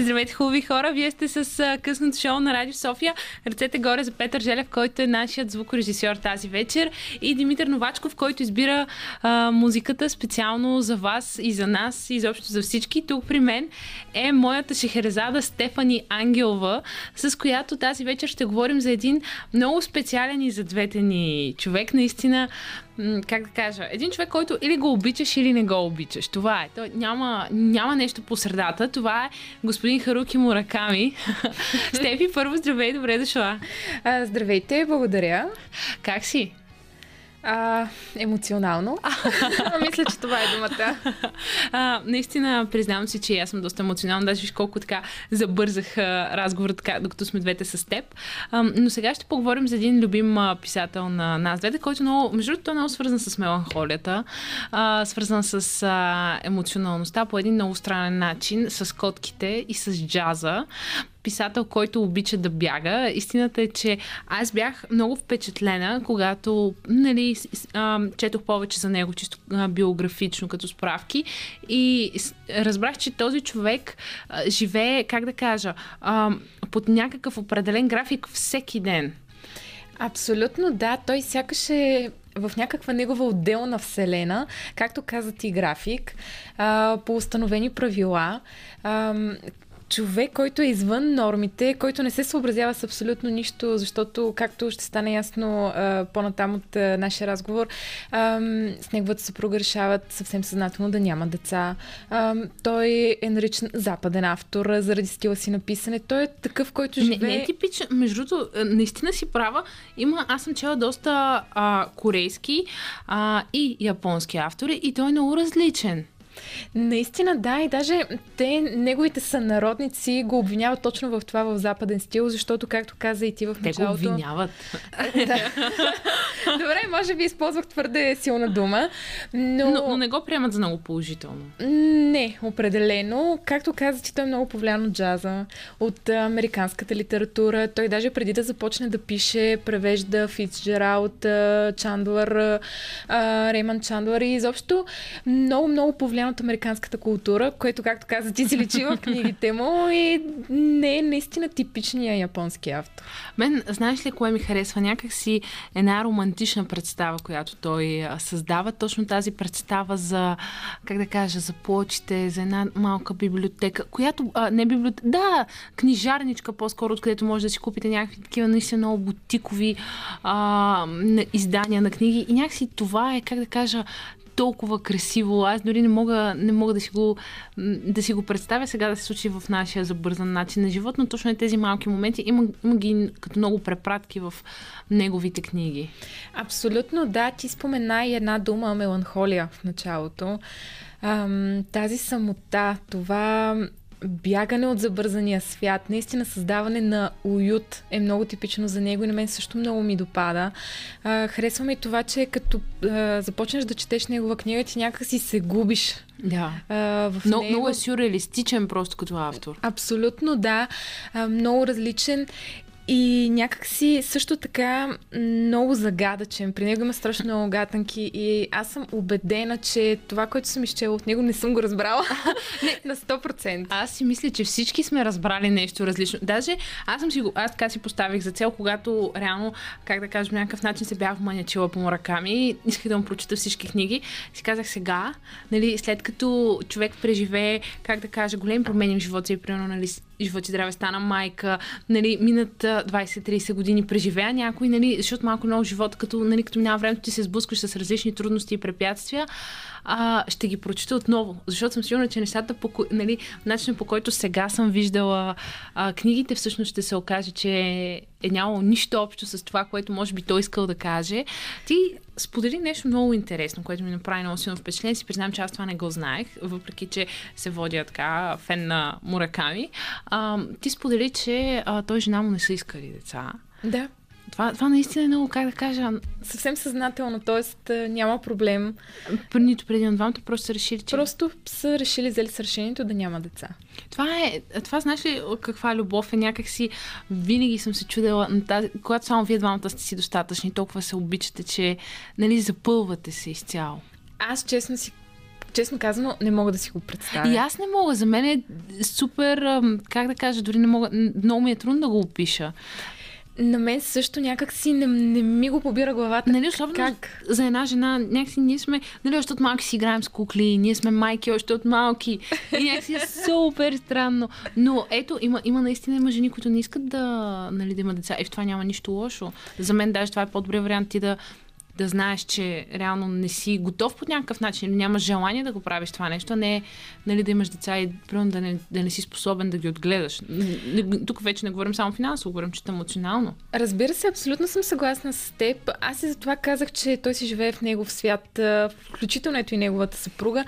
Здравейте, хубави хора! Вие сте с късното шоу на Радио София. Ръцете горе за Петър Желев, който е нашият звукорежисьор тази вечер. И Димитър Новачков, който избира а, музиката специално за вас и за нас, и изобщо за всички. Тук при мен е моята шехерезада Стефани Ангелова, с която тази вечер ще говорим за един много специален и за двете ни човек. Наистина, как да кажа, един човек, който или го обичаш, или не го обичаш. Това е. Той няма, няма нещо по средата. Това е господин Харуки Мураками. <laughs> Стефи, първо здравей, добре дошла. А, здравейте, благодаря. Как си? А, емоционално. <laughs> Мисля, че това е думата. <laughs> А, наистина, признавам си, че аз съм доста емоционална. Даже виж колко така забързах а, така, докато сме двете с теб. А, но сега ще поговорим за един любим а, писател на нас двете, който много, между другото, е много свързан с меланхолията, а, свързан с а, емоционалността по един много странен начин, с котките и с джаза писател, който обича да бяга. Истината е, че аз бях много впечатлена, когато нали, четох повече за него, чисто биографично, като справки. И разбрах, че този човек живее, как да кажа, под някакъв определен график всеки ден. Абсолютно да. Той сякаш е в някаква негова отделна вселена, както каза ти график, по установени правила. Човек, който е извън нормите, който не се съобразява с абсолютно нищо, защото, както ще стане ясно по-натам от нашия разговор, с неговата съпруга решават съвсем съзнателно да няма деца. Той е наричан западен автор заради стила си на писане. Той е такъв, който Не, живее... не е типичен. Между другото, наистина си права. Има, аз съм чела доста а, корейски а, и японски автори и той е много различен. Наистина, да, и даже те, неговите сънародници го обвиняват точно в това в западен стил, защото, както каза и ти в Те го началото... обвиняват. <laughs> да. Добре, може би използвах твърде силна дума, но... Но, но не го приемат за много положително. Не, определено. Както каза, ти той е много повлиян от джаза, от американската литература. Той даже преди да започне да пише, превежда Фицджералд, Чандлър, Рейман Чандлър и изобщо много, много от американската култура, което, както каза, ти си личи в книгите му и не е наистина типичния японски автор. Мен, знаеш ли кое ми харесва? Някак си една романтична представа, която той създава. Точно тази представа за, как да кажа, за плочите, за една малка библиотека, която, а, не библиотека, да, книжарничка по-скоро, откъдето може да си купите някакви такива наистина много бутикови а, издания на книги. И някакси това е, как да кажа, толкова красиво. Аз дори не мога, не мога да, си го, да си го представя сега да се случи в нашия забързан начин на живот, но точно е тези малки моменти. Има, има ги като много препратки в неговите книги. Абсолютно, да. Ти спомена и една дума меланхолия в началото. Ам, тази самота, това бягане от забързания свят, наистина създаване на уют е много типично за него и на мен също много ми допада. А, харесвам и това, че като а, започнеш да четеш негова книга, ти някакси се губиш Да. а, в Много, него. много е сюрреалистичен просто като автор. Абсолютно, да. А, много различен. И някакси също така много загадъчен. При него има страшно много гатанки и аз съм убедена, че това, което съм изчела от него, не съм го разбрала <laughs> не, на 100%. Аз си мисля, че всички сме разбрали нещо различно. Даже аз съм си го, аз така си поставих за цел, когато реално, как да кажем, някакъв начин се бях вманячила по мураками, исках да му прочита всички книги. Си казах сега, нали, след като човек преживее, как да кажа, големи промени в живота си, примерно, нали, живот и здраве, стана майка, нали, минат а, 20-30 години, преживея някой, нали, защото малко много живот, като, нали, като минава времето, ти се сблъскваш с различни трудности и препятствия, а, ще ги прочита отново, защото съм сигурна, че нещата, по, нали, начинът по който сега съм виждала а, книгите, всъщност ще се окаже, че е нямало нищо общо с това, което може би той искал да каже. Ти сподели нещо много интересно, което ми направи много силно впечатление. Си признам, че аз това не го знаех, въпреки че се водя така фен на Мураками. А, ти сподели, че а, той жена му не са искали деца. Да. Това, това наистина е много, как да кажа, Съвсем съзнателно, т.е. няма проблем. пр- нито преди на двамата, просто са решили, че... Просто са решили, взели с решението да няма деца. Това е, това знаеш ли каква любов е някакси, винаги съм се чудела, на тази, когато само вие двамата сте си достатъчни, толкова се обичате, че нали, запълвате се изцяло. Аз честно си Честно казано, не мога да си го представя. И аз не мога, за мен е супер, как да кажа, дори не мога, много ми е трудно да го опиша. На мен също някак си не, не ми го побира главата. Нали, особено Как? за една жена, някакси ние сме, нали, още от малки си играем с кукли, ние сме майки още от малки. И някакси е супер странно. Но ето, има, има наистина има жени, които не искат да, нали, да имат деца. И в това няма нищо лошо. За мен даже това е по-добре вариант ти да да знаеш, че реално не си готов по някакъв начин или нямаш желание да го правиш това нещо, а не нали, да имаш деца и да не, да не си способен да ги отгледаш. Тук вече не говорим само финансово, говорим чисто емоционално. Разбира се, абсолютно съм съгласна с теб. Аз и за това казах, че той си живее в негов свят, включително ето и неговата съпруга.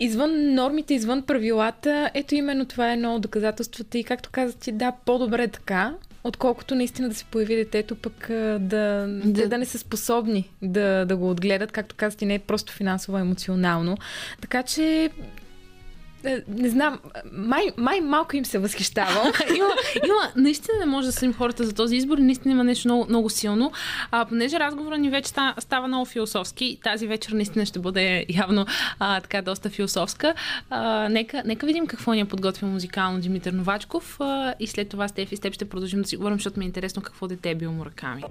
Извън нормите, извън правилата, ето именно това е едно от доказателствата. И както каза ти, да, по-добре така, отколкото наистина да се появи детето, пък да, да... Да. да не са способни да, да го отгледат, както каза ти, не е просто финансово, а емоционално. Така че не знам, май, май малко им се възхищавам. <laughs> има, има, наистина не може да съдим хората за този избор наистина има нещо много, много силно. А, понеже разговорът ни вече става, много философски, тази вечер наистина ще бъде явно а, така доста философска. А, нека, нека видим какво ни е подготвил музикално Димитър Новачков а, и след това Стефи с теб ще продължим да си говорим, защото ми е интересно какво дете е бил Мураками.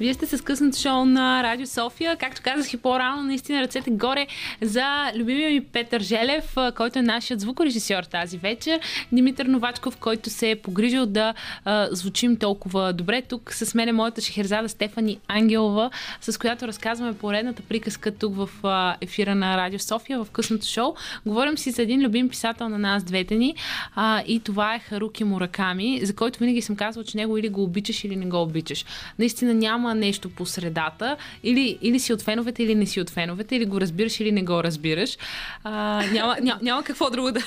Вие сте с късното шоу на Радио София. Както казах и по-рано, наистина ръцете горе за любимия ми Петър Желев, който е нашият звукорежисьор тази вечер. Димитър Новачков, който се е погрижил да а, звучим толкова добре. Тук с мен е моята шехерзада Стефани Ангелова, с която разказваме поредната приказка тук в ефира на Радио София, в късното шоу. Говорим си за един любим писател на нас двете ни а, и това е Харуки Мураками, за който винаги съм казвала, че него или го обичаш, или не го обичаш. Наистина няма нещо по средата. Или, или си от феновете, или не си от феновете, или го разбираш, или не го разбираш. А, няма, няма, няма какво друго да...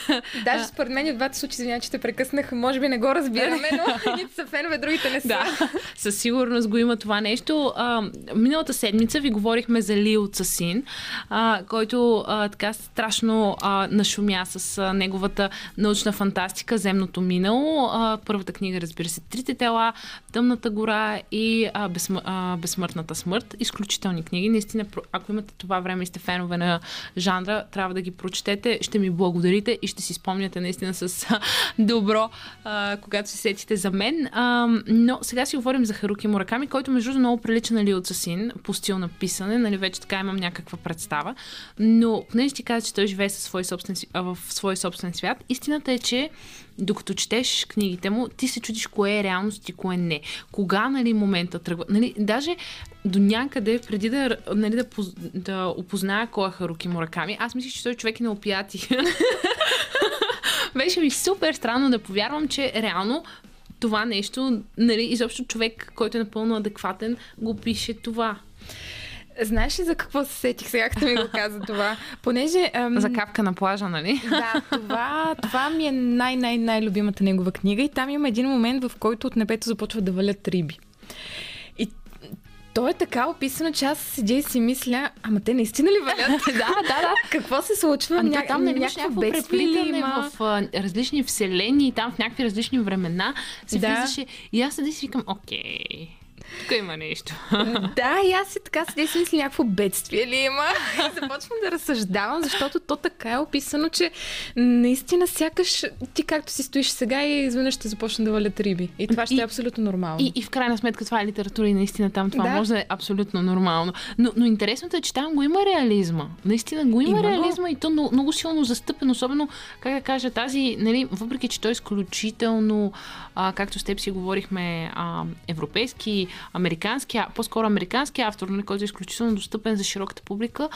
Даже според мен в двата случаи, извиня, че те прекъснах, може би не го разбираме, но <laughs> едните са фенове, другите не са. Да, със сигурност го има това нещо. А, миналата седмица ви говорихме за Лил Цасин, а, който а, така страшно а, нашумя с а, неговата научна фантастика Земното минало. А, първата книга, разбира се, Трите тела, Тъмната гора и а, безсмър, а, Безсмъртната смърт. Изключителни книги. Наистина, ако имате това време и сте фенове на жанра, трябва да ги прочетете. Ще ми благодарите и ще си спомняте наистина с а, добро, а, когато се сетите за мен. А, но сега си говорим за Харуки Мураками, който между другото много прилича на Лил Цасин по стил на писане. Нали, вече така имам някаква представа. Но понеже ти каза, че той живее със свой собствен, а, в свой собствен свят, истината е, че докато четеш книгите му, ти се чудиш кое е реалност и кое не. Кога, нали, момента тръгва. Нали, даже до някъде, преди да, нали, да, поз- да опозная кой е Харуки Мураками, аз мислих, че той човек е на опияти. <laughs> Беше ми супер странно да повярвам, че реално това нещо, нали, изобщо човек, който е напълно адекватен, го пише това. Знаеш ли за какво се сетих сега, като ми го каза това? Понеже... Ам... За капка на плажа, нали? Да, това, това ми е най-най-най-любимата негова книга и там има един момент, в който от небето започват да валят риби. И То е така описано, че аз седя и си мисля, ама те наистина ли валят? <laughs> да, да, да. Какво се случва? Ами Ня... там нали имаш някакво преплитане има? в а, различни вселени, там в някакви различни времена се Да. влизаше. И аз седи и си викам, окей, тук има нещо. <laughs> Да, и аз си така седя си мисля някакво бедствие ли има. И започвам да разсъждавам, защото то така е описано, че наистина сякаш ти както си стоиш сега и изведнъж ще започне да валят риби. И това ще И- е абсолютно нормално. И, и в крайна сметка това е литература и наистина там това Да. може да е абсолютно нормално. Но, но интересното е, че там го има реализма. Наистина го има, Има го. реализма и то много, много силно застъпен, особено, как да кажа, тази, нали, въпреки че той е изключително, а, както с теб си говорихме, а, европейски, американски, а, по-скоро американски автор, нали, който е изключително достъпен за широката публика,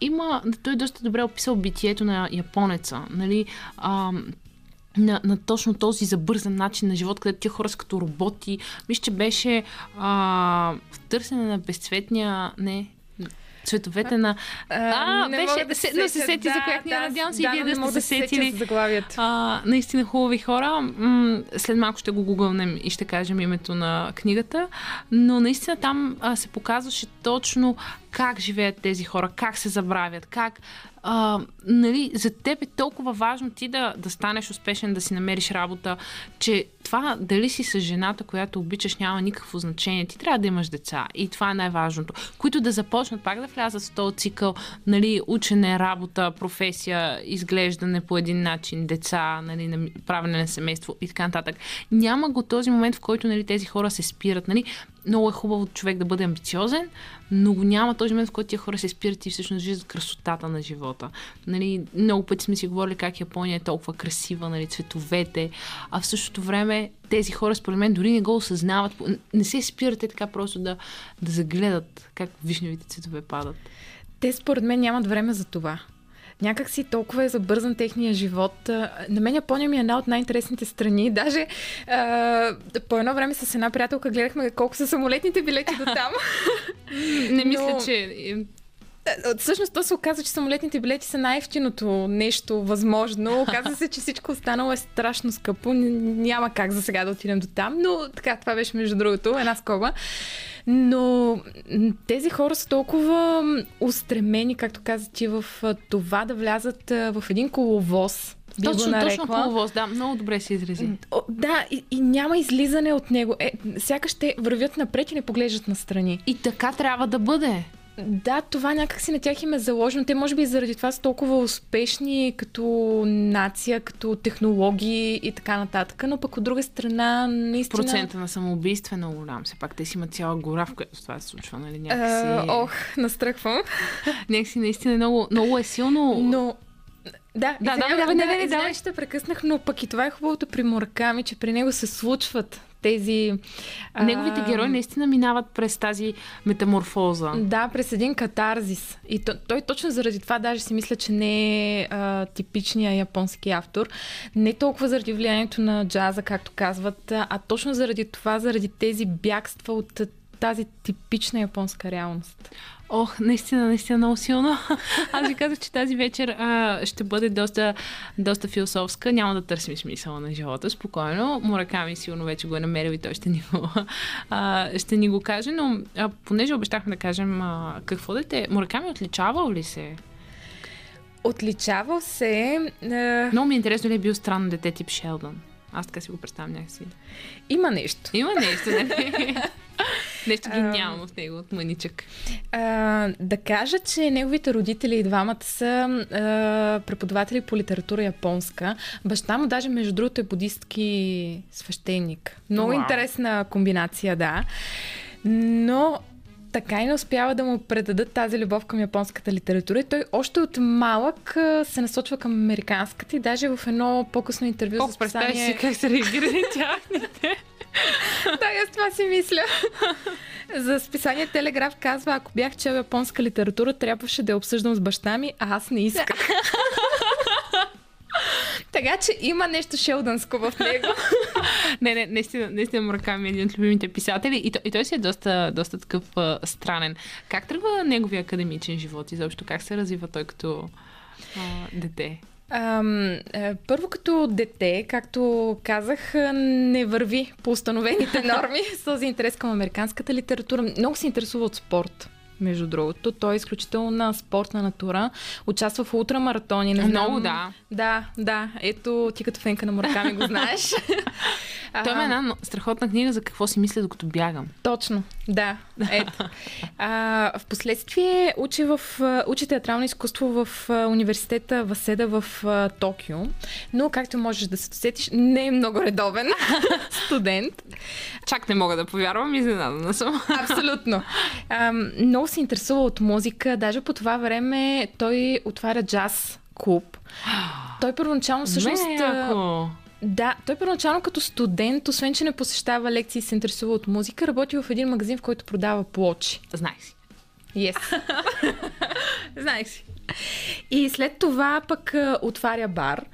има, той е доста добре описал битието на японеца. Нали, а, на, на точно този забързан начин на живот, където тия хора са като роботи. Мисля, че беше а, в търсене на безцветния... Не, цветовете на... А, не беше, да се, но се сети за коя книга. Надявам се и да, вие но да сте се да сетили. за заглавието. А, наистина хубави хора. М- след малко ще го гугълнем и ще кажем името на книгата. Но наистина там а, се показваше точно как живеят тези хора, как се забравят, как а, нали, за теб е толкова важно ти да, да станеш успешен, да си намериш работа, че това дали си с жената, която обичаш, няма никакво значение. Ти трябва да имаш деца и това е най-важното. Които да започнат пак да влязат в този цикъл, нали, учене, работа, професия, изглеждане по един начин, деца, нали, на- правене на семейство и така нататък. Няма го този момент, в който нали, тези хора се спират. Нали. Много е хубаво човек да бъде амбициозен, но го няма този момент, в който тия хора се спират и всъщност виждат красотата на живота. Нали, много пъти сме си говорили как Япония е толкова красива, нали, цветовете, а в същото време тези хора, според мен, дори не го осъзнават. Не се спират те така просто да, да загледат как вишневите цветове падат. Те според мен нямат време за това. Някак си толкова е забързан техния живот. На мен Япония ми е една от най-интересните страни. <laughs> Даже а, по едно време с една приятелка гледахме колко са самолетните билети до там. <laughs> Не мисля, Но- че... е, Всъщност то се оказа, че самолетните билети са най-ефтиното нещо възможно. Оказва се, че всичко останало е страшно скъпо. Няма как за сега да отидем до там, но така, това беше между другото, една скоба. Но тези хора са толкова устремени, както каза ти, в това да влязат в един коловоз. би го Точно, нарекла. точно коловоз, да, много добре се изрази. О, да, и, и няма излизане от него. Е, сякаш те вървят напред и не поглеждат настрани. И така трябва да бъде. Да, това някакси на тях им е заложено. Те може би заради това са толкова успешни като нация, като технологии и така нататък, но пък от друга страна наистина... Процента на самоубийство е много голям. Все пак те си имат цяла гора, в която това се случва, нали? Някакси, ох, настръхвам. <laughs> някакси наистина много, много е силно. Но... Да, Да, не, не, не, извинявай, давай. ще прекъснах, но пък и това е хубавото при Мураками, че при него се случват тези... Неговите герои наистина минават през тази метаморфоза. Да, през един катарзис. И той, той точно заради това даже си мисля, че не е а, типичния японски автор. Не толкова заради влиянието на джаза, както казват, а, точно заради това, заради тези бягства от тази типична японска реалност. Ох, наистина, наистина много силно. <laughs> Аз ви казах, че тази вечер а, ще бъде доста, доста философска. Няма да търсим смисъла на живота. Спокойно. Мураками сигурно вече го е намерил и той ще ни го, <laughs> а, ще ни го каже. Но а, понеже обещахме да кажем а, какво дете, Мураками отличавал ли се? Отличавал се... А, Много ми е интересно ли е бил странно дете тип Шелдън. Аз така си го представям някакси. има нещо. Има нещо, нали? <laughs> Нещо Ам. гениално в него от мъничък. А, да кажа, че неговите родители и двамата са а, преподаватели по литература японска. Баща му даже, между другото, е будистки свещеник. Много Уау. интересна комбинация, да. Но така и не успява да му предадат тази любов към японската литература. И той още от малък се насочва към американската и даже в едно по-късно интервю за представи списание... си как са реагирали тяхните. Да, аз това си мисля. За списание Телеграф казва, ако бях чел японска литература, трябваше да я обсъждам с баща ми, а аз не исках. така че има нещо шелдънско в него. Не, не, наистина, наистина Мураками е един от любимите писатели и, той- и той си е доста, доста такъв а, странен. Как тръгва неговия академичен живот и заобщо как се развива той като а, дете? Ам, е, първо като дете, както казах, е, не върви по установените <laughs> норми с този интерес към американската литература. Много се интересува от спорт. Между другото, той е изключителна спортна натура. Участва в ултрамаратони. Не знам... Много, да. Да, да. Ето, ти като фенка на Мураками го знаеш. <laughs> Той има една страхотна книга за какво си мисля докато бягам. Точно, да. Ето. А, в последствие учи, в, учи театрално изкуство в университета Васеда в Токио, но както можеш да се досетиш, не е много редовен <laughs> студент. Чак не мога да повярвам, изненадана съм. <laughs> Абсолютно. А, много се интересува от музика, даже по това време той отваря джаз клуб. <gasps> Той първоначално всъщност... Ме, а, яко. Да, той първоначално като студент, освен че не посещава лекции и се интересува от музика, работи в един магазин, в който продава плочи. Знаех си. Yes. <laughs> Знаех си. И след това пък а, отваря бар,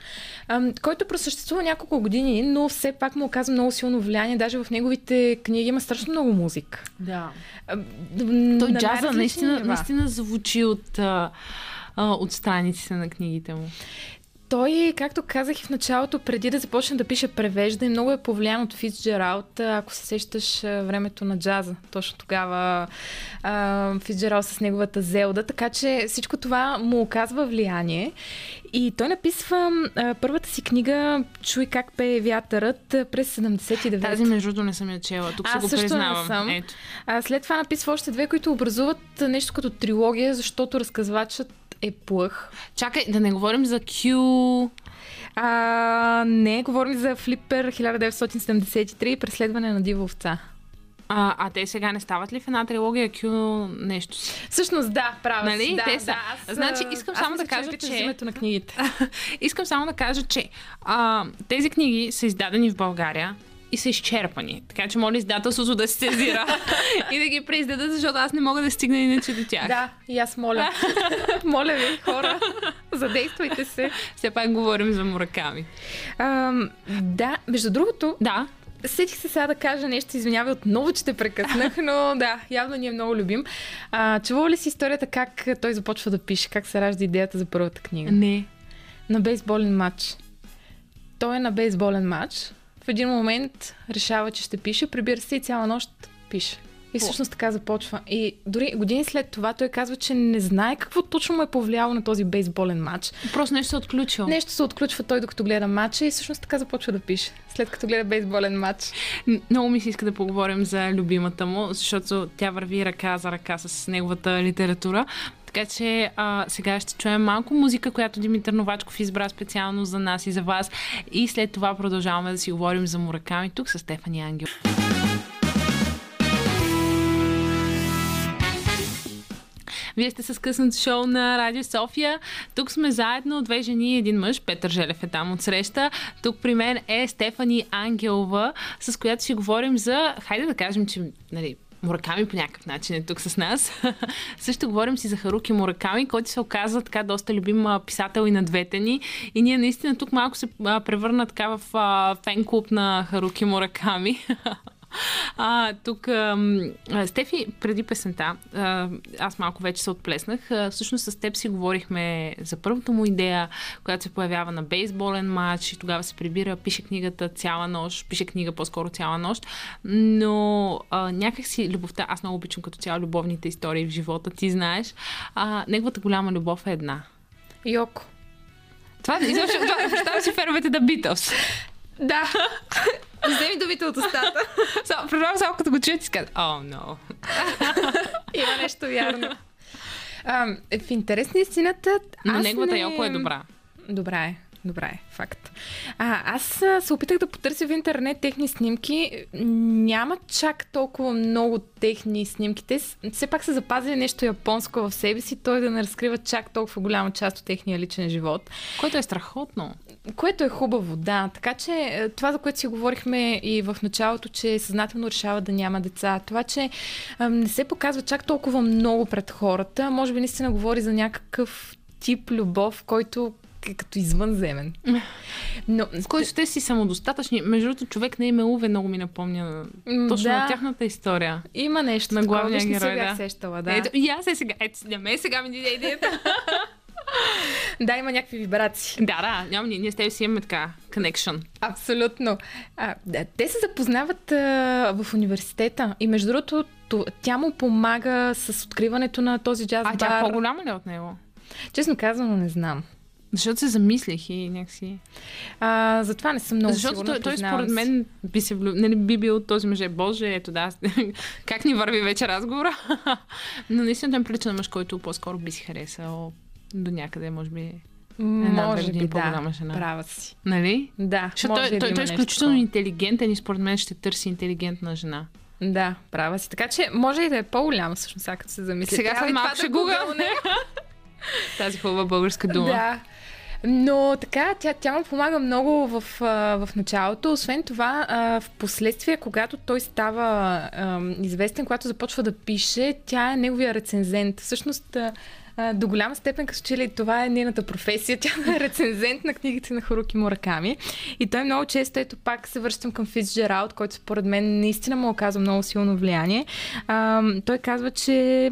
ам, който просъществува няколко години, но все пак му оказва много силно влияние. Даже в неговите книги има страшно много музика. Да. Той джаза наистина, нива. наистина звучи от, а, а, от страниците на книгите му. Той, както казах и в началото, преди да започне да пише превежда, и много е повлиян от Фицджералд, ако се сещаш времето на джаза. Точно тогава а, Фицджералд с неговата Зелда, така че всичко това му оказва влияние. И той написва а, първата си книга Чуй как пее вятърът през 79 Тази, между другото, не съм я чела. Тук се го също не признавам. съм. Ето. А след това написва още две, които образуват нещо като трилогия, защото разказвачът е плъх. Чакай, да не говорим за Q... А, не, говорим за Флипер 1973 и преследване на дива овца. А, а те сега не стават ли в една трилогия Q нещо си? Всъщност, да, права Нали? Да, Те са. да, аз, Значи, искам аз само да кажа, че- името на книгите. <laughs> Искам само да кажа, че а, тези книги са издадени в България и са изчерпани. Така че моля издателството да се сезира <laughs> и да ги преиздадат, защото аз не мога да стигна иначе до тях. да, и аз моля. <laughs> моля ви, хора, задействайте се. Все пак говорим за мураками. Ам, да, между другото, Да, Сетих се сега да кажа нещо, извинявай отново, че те прекъснах, но да, явно ни е много любим. А, чувала ли си историята как той започва да пише, как се ражда идеята за първата книга? не. На бейсболен матч. Той е на бейсболен матч. В един момент решава, че ще пише, прибира се и цяла нощ пише. И всъщност така започва. И дори години след това той казва, че не знае какво точно му е повлияло на този бейсболен матч. Просто нещо се е отключил. Нещо се отключва той докато гледа матча и всъщност така започва да пише. След като гледа бейсболен матч. Много ми се иска да поговорим за любимата му, защото тя върви ръка за ръка с неговата литература. Така че а, сега ще чуем малко музика, която Димитър Новачков избра специално за нас и за вас. И след това продължаваме да си говорим за Мураками тук с Стефани Ангел. Вие сте с късното шоу на Радио София. Тук сме заедно, две жени и един мъж. Петър Желев е там от среща. Тук при мен е Стефани Ангелова, с която си говорим за, хайде да кажем, че нали, Мураками по някакъв начин е тук с нас. <laughs> Също говорим си за Харуки Мураками, който се оказа така доста любим писател и на двете ни. И ние наистина тук малко се превърна така в фен-клуб на Харуки Мураками. <laughs> А, тук, а, Стефи, преди песента, а, аз малко вече се отплеснах. А, всъщност с теб си говорихме за първата му идея, която се появява на бейсболен матч и тогава се прибира, пише книгата цяла нощ, пише книга по-скоро цяла нощ, но а, някак си любовта, аз много обичам като цяло любовните истории в живота, ти знаеш, а, неговата голяма любов е една. Йоко. Това, изобщо, това, представям си феровете да Beatles. Да. <laughs> Вземи думите от устата. Само, предполагам само като го чуят и си казват, о, no. <laughs> Има нещо вярно. А, в интерес на истината... Но неговата не... Йоко е добра. Добра е. Добра е, факт. А, аз се опитах да потърся в интернет техни снимки. Няма чак толкова много техни снимки. Те все пак са запазили нещо японско в себе си, той да не разкрива чак толкова голяма част от техния личен живот. Което е страхотно. Което е хубаво, да. Така че е, това, за което си говорихме и в началото, че съзнателно решава да няма деца, това, че а, не се показва чак толкова много пред хората, може би наистина говори за някакъв тип любов, който е като извънземен. Но, В който те си самодостатъчни. Между другото, човек на име Уве много ми напомня точно да. на тяхната история. има нещо На главния не се герой, бях да. сещала, да. Ето, и аз е сега. Ето, на мен сега ми дойде идеята. <laughs> Да, има някакви вибрации. Да, да, няма, ние, ние с теб си имаме така connection. Абсолютно. А, да, те се запознават а, в университета и между другото то- тя му помага с откриването на този джаз А бар. тя по-голяма ли е от него? Честно казано не знам. Защото се замислих и някакси... А, затова не съм много Защото сигурна, той, той според мен би, се влю... нали, би бил този мъже. Боже, ето да, <laughs> как ни върви вече разговора. <laughs> Но наистина той ми прилича на мъж, който по-скоро би си харесал до някъде, може би. Може години би, по-голяма да. жена. Права си. Нали? Да, Защото той, да той, той е нещо изключително такова. интелигентен и според мен ще търси интелигентна жена. Да, права си. Така че може и да е по-голяма, всъщност, сега като се замисли. Сега след малко ще да гугълне. <laughs> Тази хубава българска дума. Да. Но така, тя, тя му помага много в, в началото. Освен това, в последствие, когато той става известен, когато започва да пише, тя е неговия рецензент. Всъщност, до голяма степен, като че ли това е нейната професия. Тя е рецензент на книгите на Харуки Мураками. И той много често, ето пак се връщам към Фицджералд, който според мен наистина му оказва много силно влияние. А, той казва, че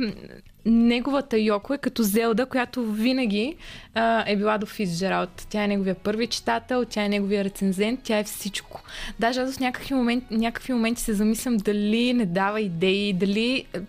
неговата Йоко е като Зелда, която винаги а, е била до Фицджералд. Тя е неговия първи читател, тя е неговия рецензент, тя е всичко. Даже аз в някакви моменти, някакви моменти се замислям дали не дава идеи, дали е,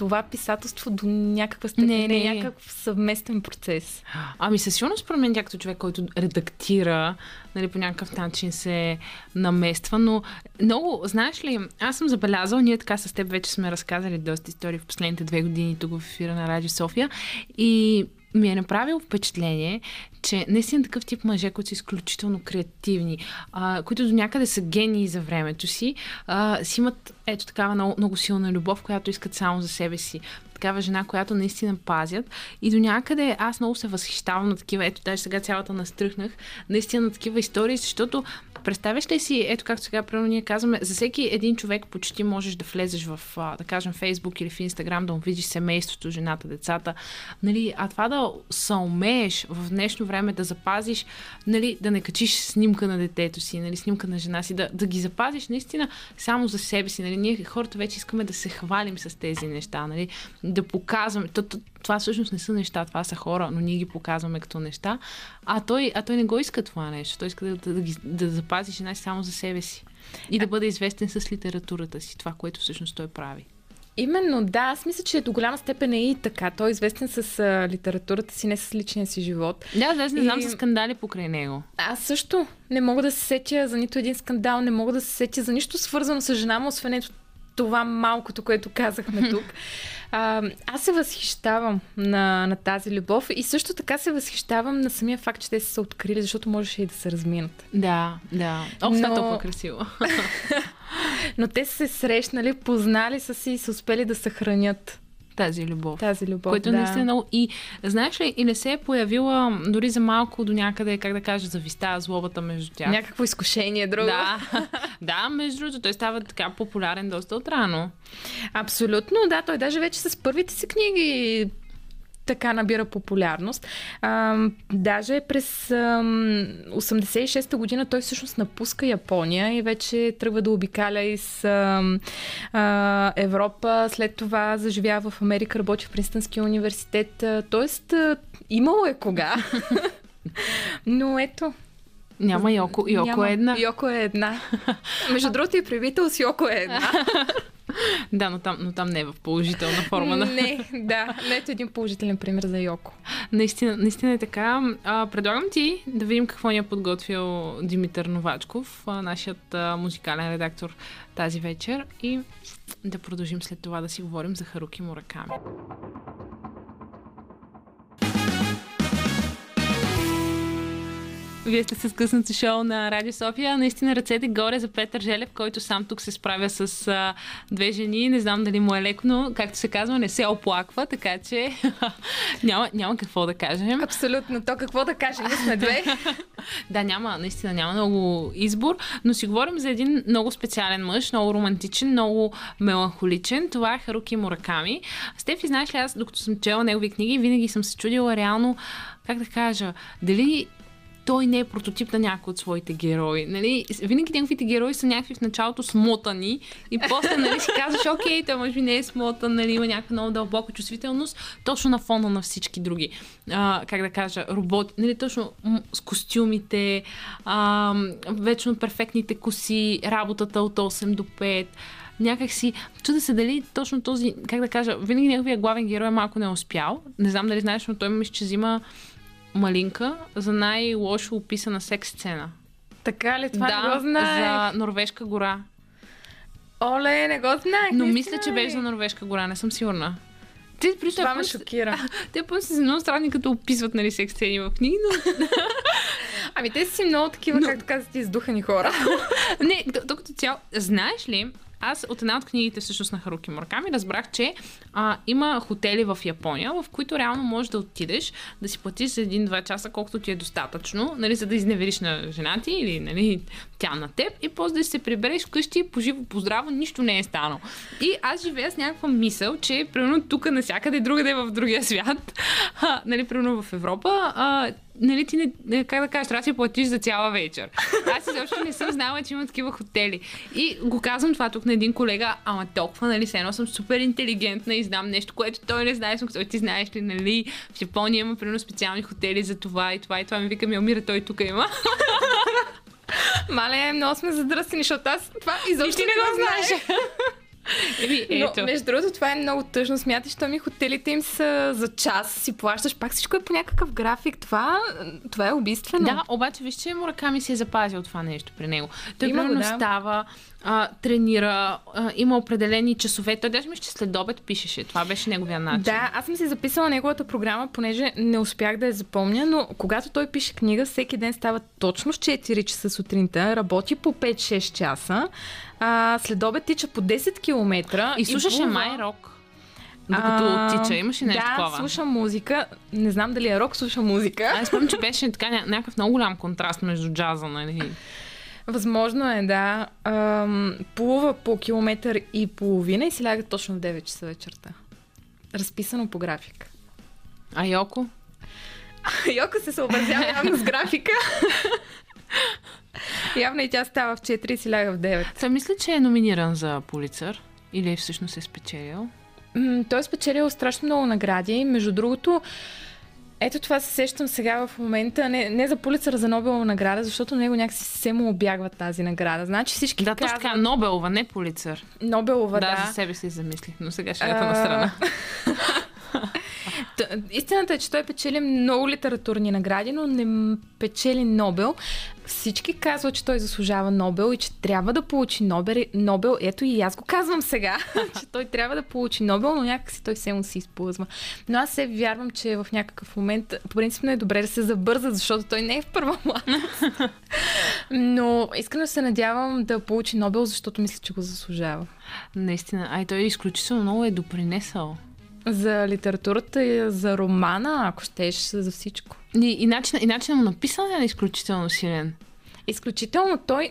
това писателство до някаква степен Не, не, е някакъв съвместен процес. Ами със сигурност според мен като човек, който редактира, нали, по някакъв начин се намества, но много, знаеш ли, аз съм забелязал, ние така с теб вече сме разказали доста истории в последните две години тук в ефира на Радио София и ми е направило впечатление, че наистина такъв тип мъже, които са изключително креативни, а, които до някъде са гении за времето си, а, си имат ето такава много, много силна любов, която искат само за себе си. Такава жена, която наистина пазят. И до някъде аз много се възхищавам на такива, ето даже сега цялата настръхнах, наистина на такива истории, защото представяш ли си, ето както сега примерно ние казваме, за всеки един човек почти можеш да влезеш в, да кажем, Фейсбук или в Инстаграм, да му видиш семейството, жената, децата. Нали, а това да се умееш в днешно време да запазиш, нали, да не качиш снимка на детето си, нали, снимка на жена си, да, да ги запазиш наистина само за себе си. Нали. Ние хората вече искаме да се хвалим с тези неща, нали, да показваме. Това всъщност не са неща, това са хора, но ние ги показваме като неща. А той, а той не го иска това нещо. Той иска да, да, да, да запази жена си само за себе си. И да бъде известен с литературата си, това, което всъщност той прави. Именно, да. Аз мисля, че до голяма степен е и така. Той е известен с а, литературата си, не с личния си живот. Да, аз не знам И- за скандали покрай него. Аз също не мога да се сетя за нито един скандал, не мога да се сетя за нищо свързано с жена му, освен ето това малкото, което казахме <laughs> тук. А, аз се възхищавам на, на тази любов и също така се възхищавам на самия факт, че те са се открили, защото можеше и да се разминат. Да, да. Ох, Но- толкова красиво. <laughs> Но те са се срещнали, познали са си и са успели да съхранят Тази любов. тази любов. Което да. наистина е много... И знаеш ли, и не се е появила дори за малко до някъде, как да кажа, зависта, злобата между тях. Някакво изкушение друго. Да, <laughs> да, между другото, той става така популярен доста отрано. Абсолютно, да. Той даже вече с първите си книги така набира популярност. А, даже през ам, 86-та година той всъщност напуска Япония и вече тръгва да обикаля из ам, а, Европа. След това заживява в Америка, работи в Принстънския университет. А, Тоест, а, имало е кога. <laughs> Но ето. Няма Йоко. Йоко няма. е една. Йоко е една. Между другото и привител с Йоко е една. <laughs> <laughs> Да, но там, но там не е в положителна форма. На... Не, да. Но ето един положителен пример за Йоко. Наистина, наистина е така. А, предлагам ти да видим какво ни е подготвил Димитър Новачков, а, нашият а, музикален редактор тази вечер и да продължим след това да си говорим за Харуки Мураками. Вие сте с късното шоу на Радио София. Наистина ръцете горе за Петър Желев, който сам тук се справя с а, две жени. Не знам дали му е леко, но, както се казва, не се оплаква, така че <laughs> няма, няма какво да кажем. Абсолютно. То какво да кажем? Ние сме две. <laughs> Да, няма, наистина няма много избор, но си говорим за един много специален мъж, много романтичен, много меланхоличен. Това е Харуки Мураками. Стефи, знаеш ли, аз докато съм чела негови книги, винаги съм се чудила реално, как да кажа, дали той не е прототип на някой от своите герои. Нали? Винаги неговите герои са някакви в началото смотани и после нали, си казваш, окей, той може би не е смотан, нали, има някаква много дълбока чувствителност, точно на фона на всички други. А, как да кажа, роботи, нали, точно с костюмите, а, вечно перфектните коси, работата от 8 до 5 някак си, чуда се дали точно този, как да кажа, винаги неговия главен герой е малко не успял. Не знам дали знаеш, но той мисля, че взима малинка за най-лошо описана секс сцена. Така ли? Това не да, го знае. за Норвежка гора. Оле, не го знаех. Но мисля, че беше за Норвежка гора, не съм сигурна. Те, при Това ме шокира. <laughs> Те по са много странни, като описват нали, секс сцени в книги, но <laughs> Ами те си много такива, Но- както казвате, издухани хора. <laughs> Не, докато цяло. Знаеш ли, аз от една от книгите всъщност на Харуки Мураками разбрах, че а, има хотели в Япония, в които реално можеш да отидеш, да си платиш за един-два часа, колкото ти е достатъчно, нали, за да изневериш на жена ти или нали, тя на теб и после да се прибереш вкъщи поживо, поздраво, нищо не е станало. И аз живея с някаква мисъл, че примерно тук навсякъде другаде в другия свят, <laughs> а, нали, примерно в Европа, а, нали, ти не, не, как да кажеш, трябва да си платиш за цяла вечер. Аз изобщо не съм знала, че има такива хотели. И го казвам това тук на един колега, ама толкова, нали, все едно съм супер интелигентна и знам нещо, което той не знае. Съм казала, ти знаеш ли, нали, в Япония има примерно специални хотели за това и това и това. Ми вика, ми умира, той тук има. Мале, много сме задръстени, защото аз това изобщо ти не го знаеш. Но, ето. между другото, това е много тъжно. Смяташ, че ми хотелите им са за час, си плащаш, пак всичко е по някакъв график. Това, това е убийствено. Да, обаче виж, че Мураками си е запазил това нещо при него. Той Има го, да. става, а, тренира, а, има определени часове. Той даже мисля, че след обед пишеше. Това беше неговия начин. Да, аз съм си записала неговата програма, понеже не успях да я запомня, но когато той пише книга, всеки ден става точно в 4 часа сутринта, работи по 5-6 часа, а, след обед тича по 10 км. И слушаше май рок. Докато А, тича, имаше нещо да, такова. слуша музика. Не знам дали е рок, слуша музика. Аз спомням, че беше така ня- някакъв много голям контраст между джаза, нали? Възможно е, да. Ам, плува по километър и половина и си ляга точно в 9 часа вечерта. Разписано по график. А Йоко? <laughs> Йоко се съобразява явно с графика. <laughs> Явно и тя става в 4 и си ляга в 9. Той мисля, че е номиниран за Полицър. Или всъщност е спечелил. М, Той е спечелил страшно много награди. Между другото, ето това се сещам сега в момента. Не, не за Пулицър, за Нобелова награда, защото него някакси се му обягва тази награда. Значи всички Да, точно казват така. Нобелова, не Полицър. Нобелова, Да, да. за себе си замислих, но сега шегата А, на страна. <laughs> <laughs> Истината е, че той печели много литературни награди, но не печели Нобел. Всички казват, че той заслужава Нобел и че трябва да получи Нобел. Нобел. Ето и аз го казвам сега, <laughs> че той трябва да получи Нобел, но някакси той се му си изплъзва. Но аз се вярвам, че в някакъв момент, по принцип е добре да се забърза, защото той не е в първа младост. <laughs> Но искрено се надявам да получи Нобел, защото мисля, че го заслужава. Наистина. Ай, той изключително много е допринесъл. За литературата и за романа, ако щеш, за всичко. И, и, начинът, и начинът му написане е изключително силен. Изключително той...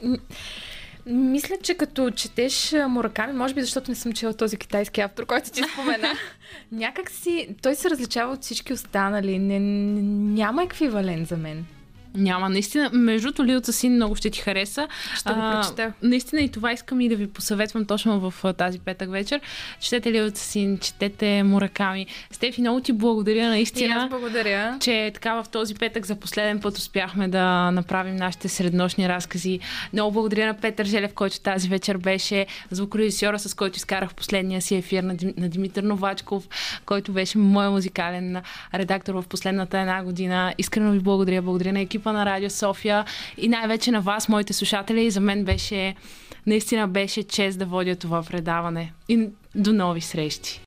Мисля, че като четеш Мураками, може би защото не съм чела този китайски автор, който ти спомена, <laughs> някак си той се различава от всички останали. Не, няма еквивалент за мен. Няма, наистина. Между другото, Лилата Син много ще ти хареса. Ще го прочета. Наистина и това искам и да ви посъветвам точно в а, тази петък вечер. Четете Лилата Син, четете Мураками. Стефи, много ти благодаря И наистина. аз благодаря. че така в този петък за последен път успяхме да направим нашите среднощни разкази. Много благодаря на Петър Желев, който тази вечер беше звукорежисьора, с който изкарах последния си ефир на, на Димитър Новачков, който беше моя музикален редактор в последната една година. Искрено ви благодаря. Благодаря на екипа на Радио София и най-вече на вас, моите слушатели. За мен беше, наистина беше чест да водя това предаване. И до нови срещи!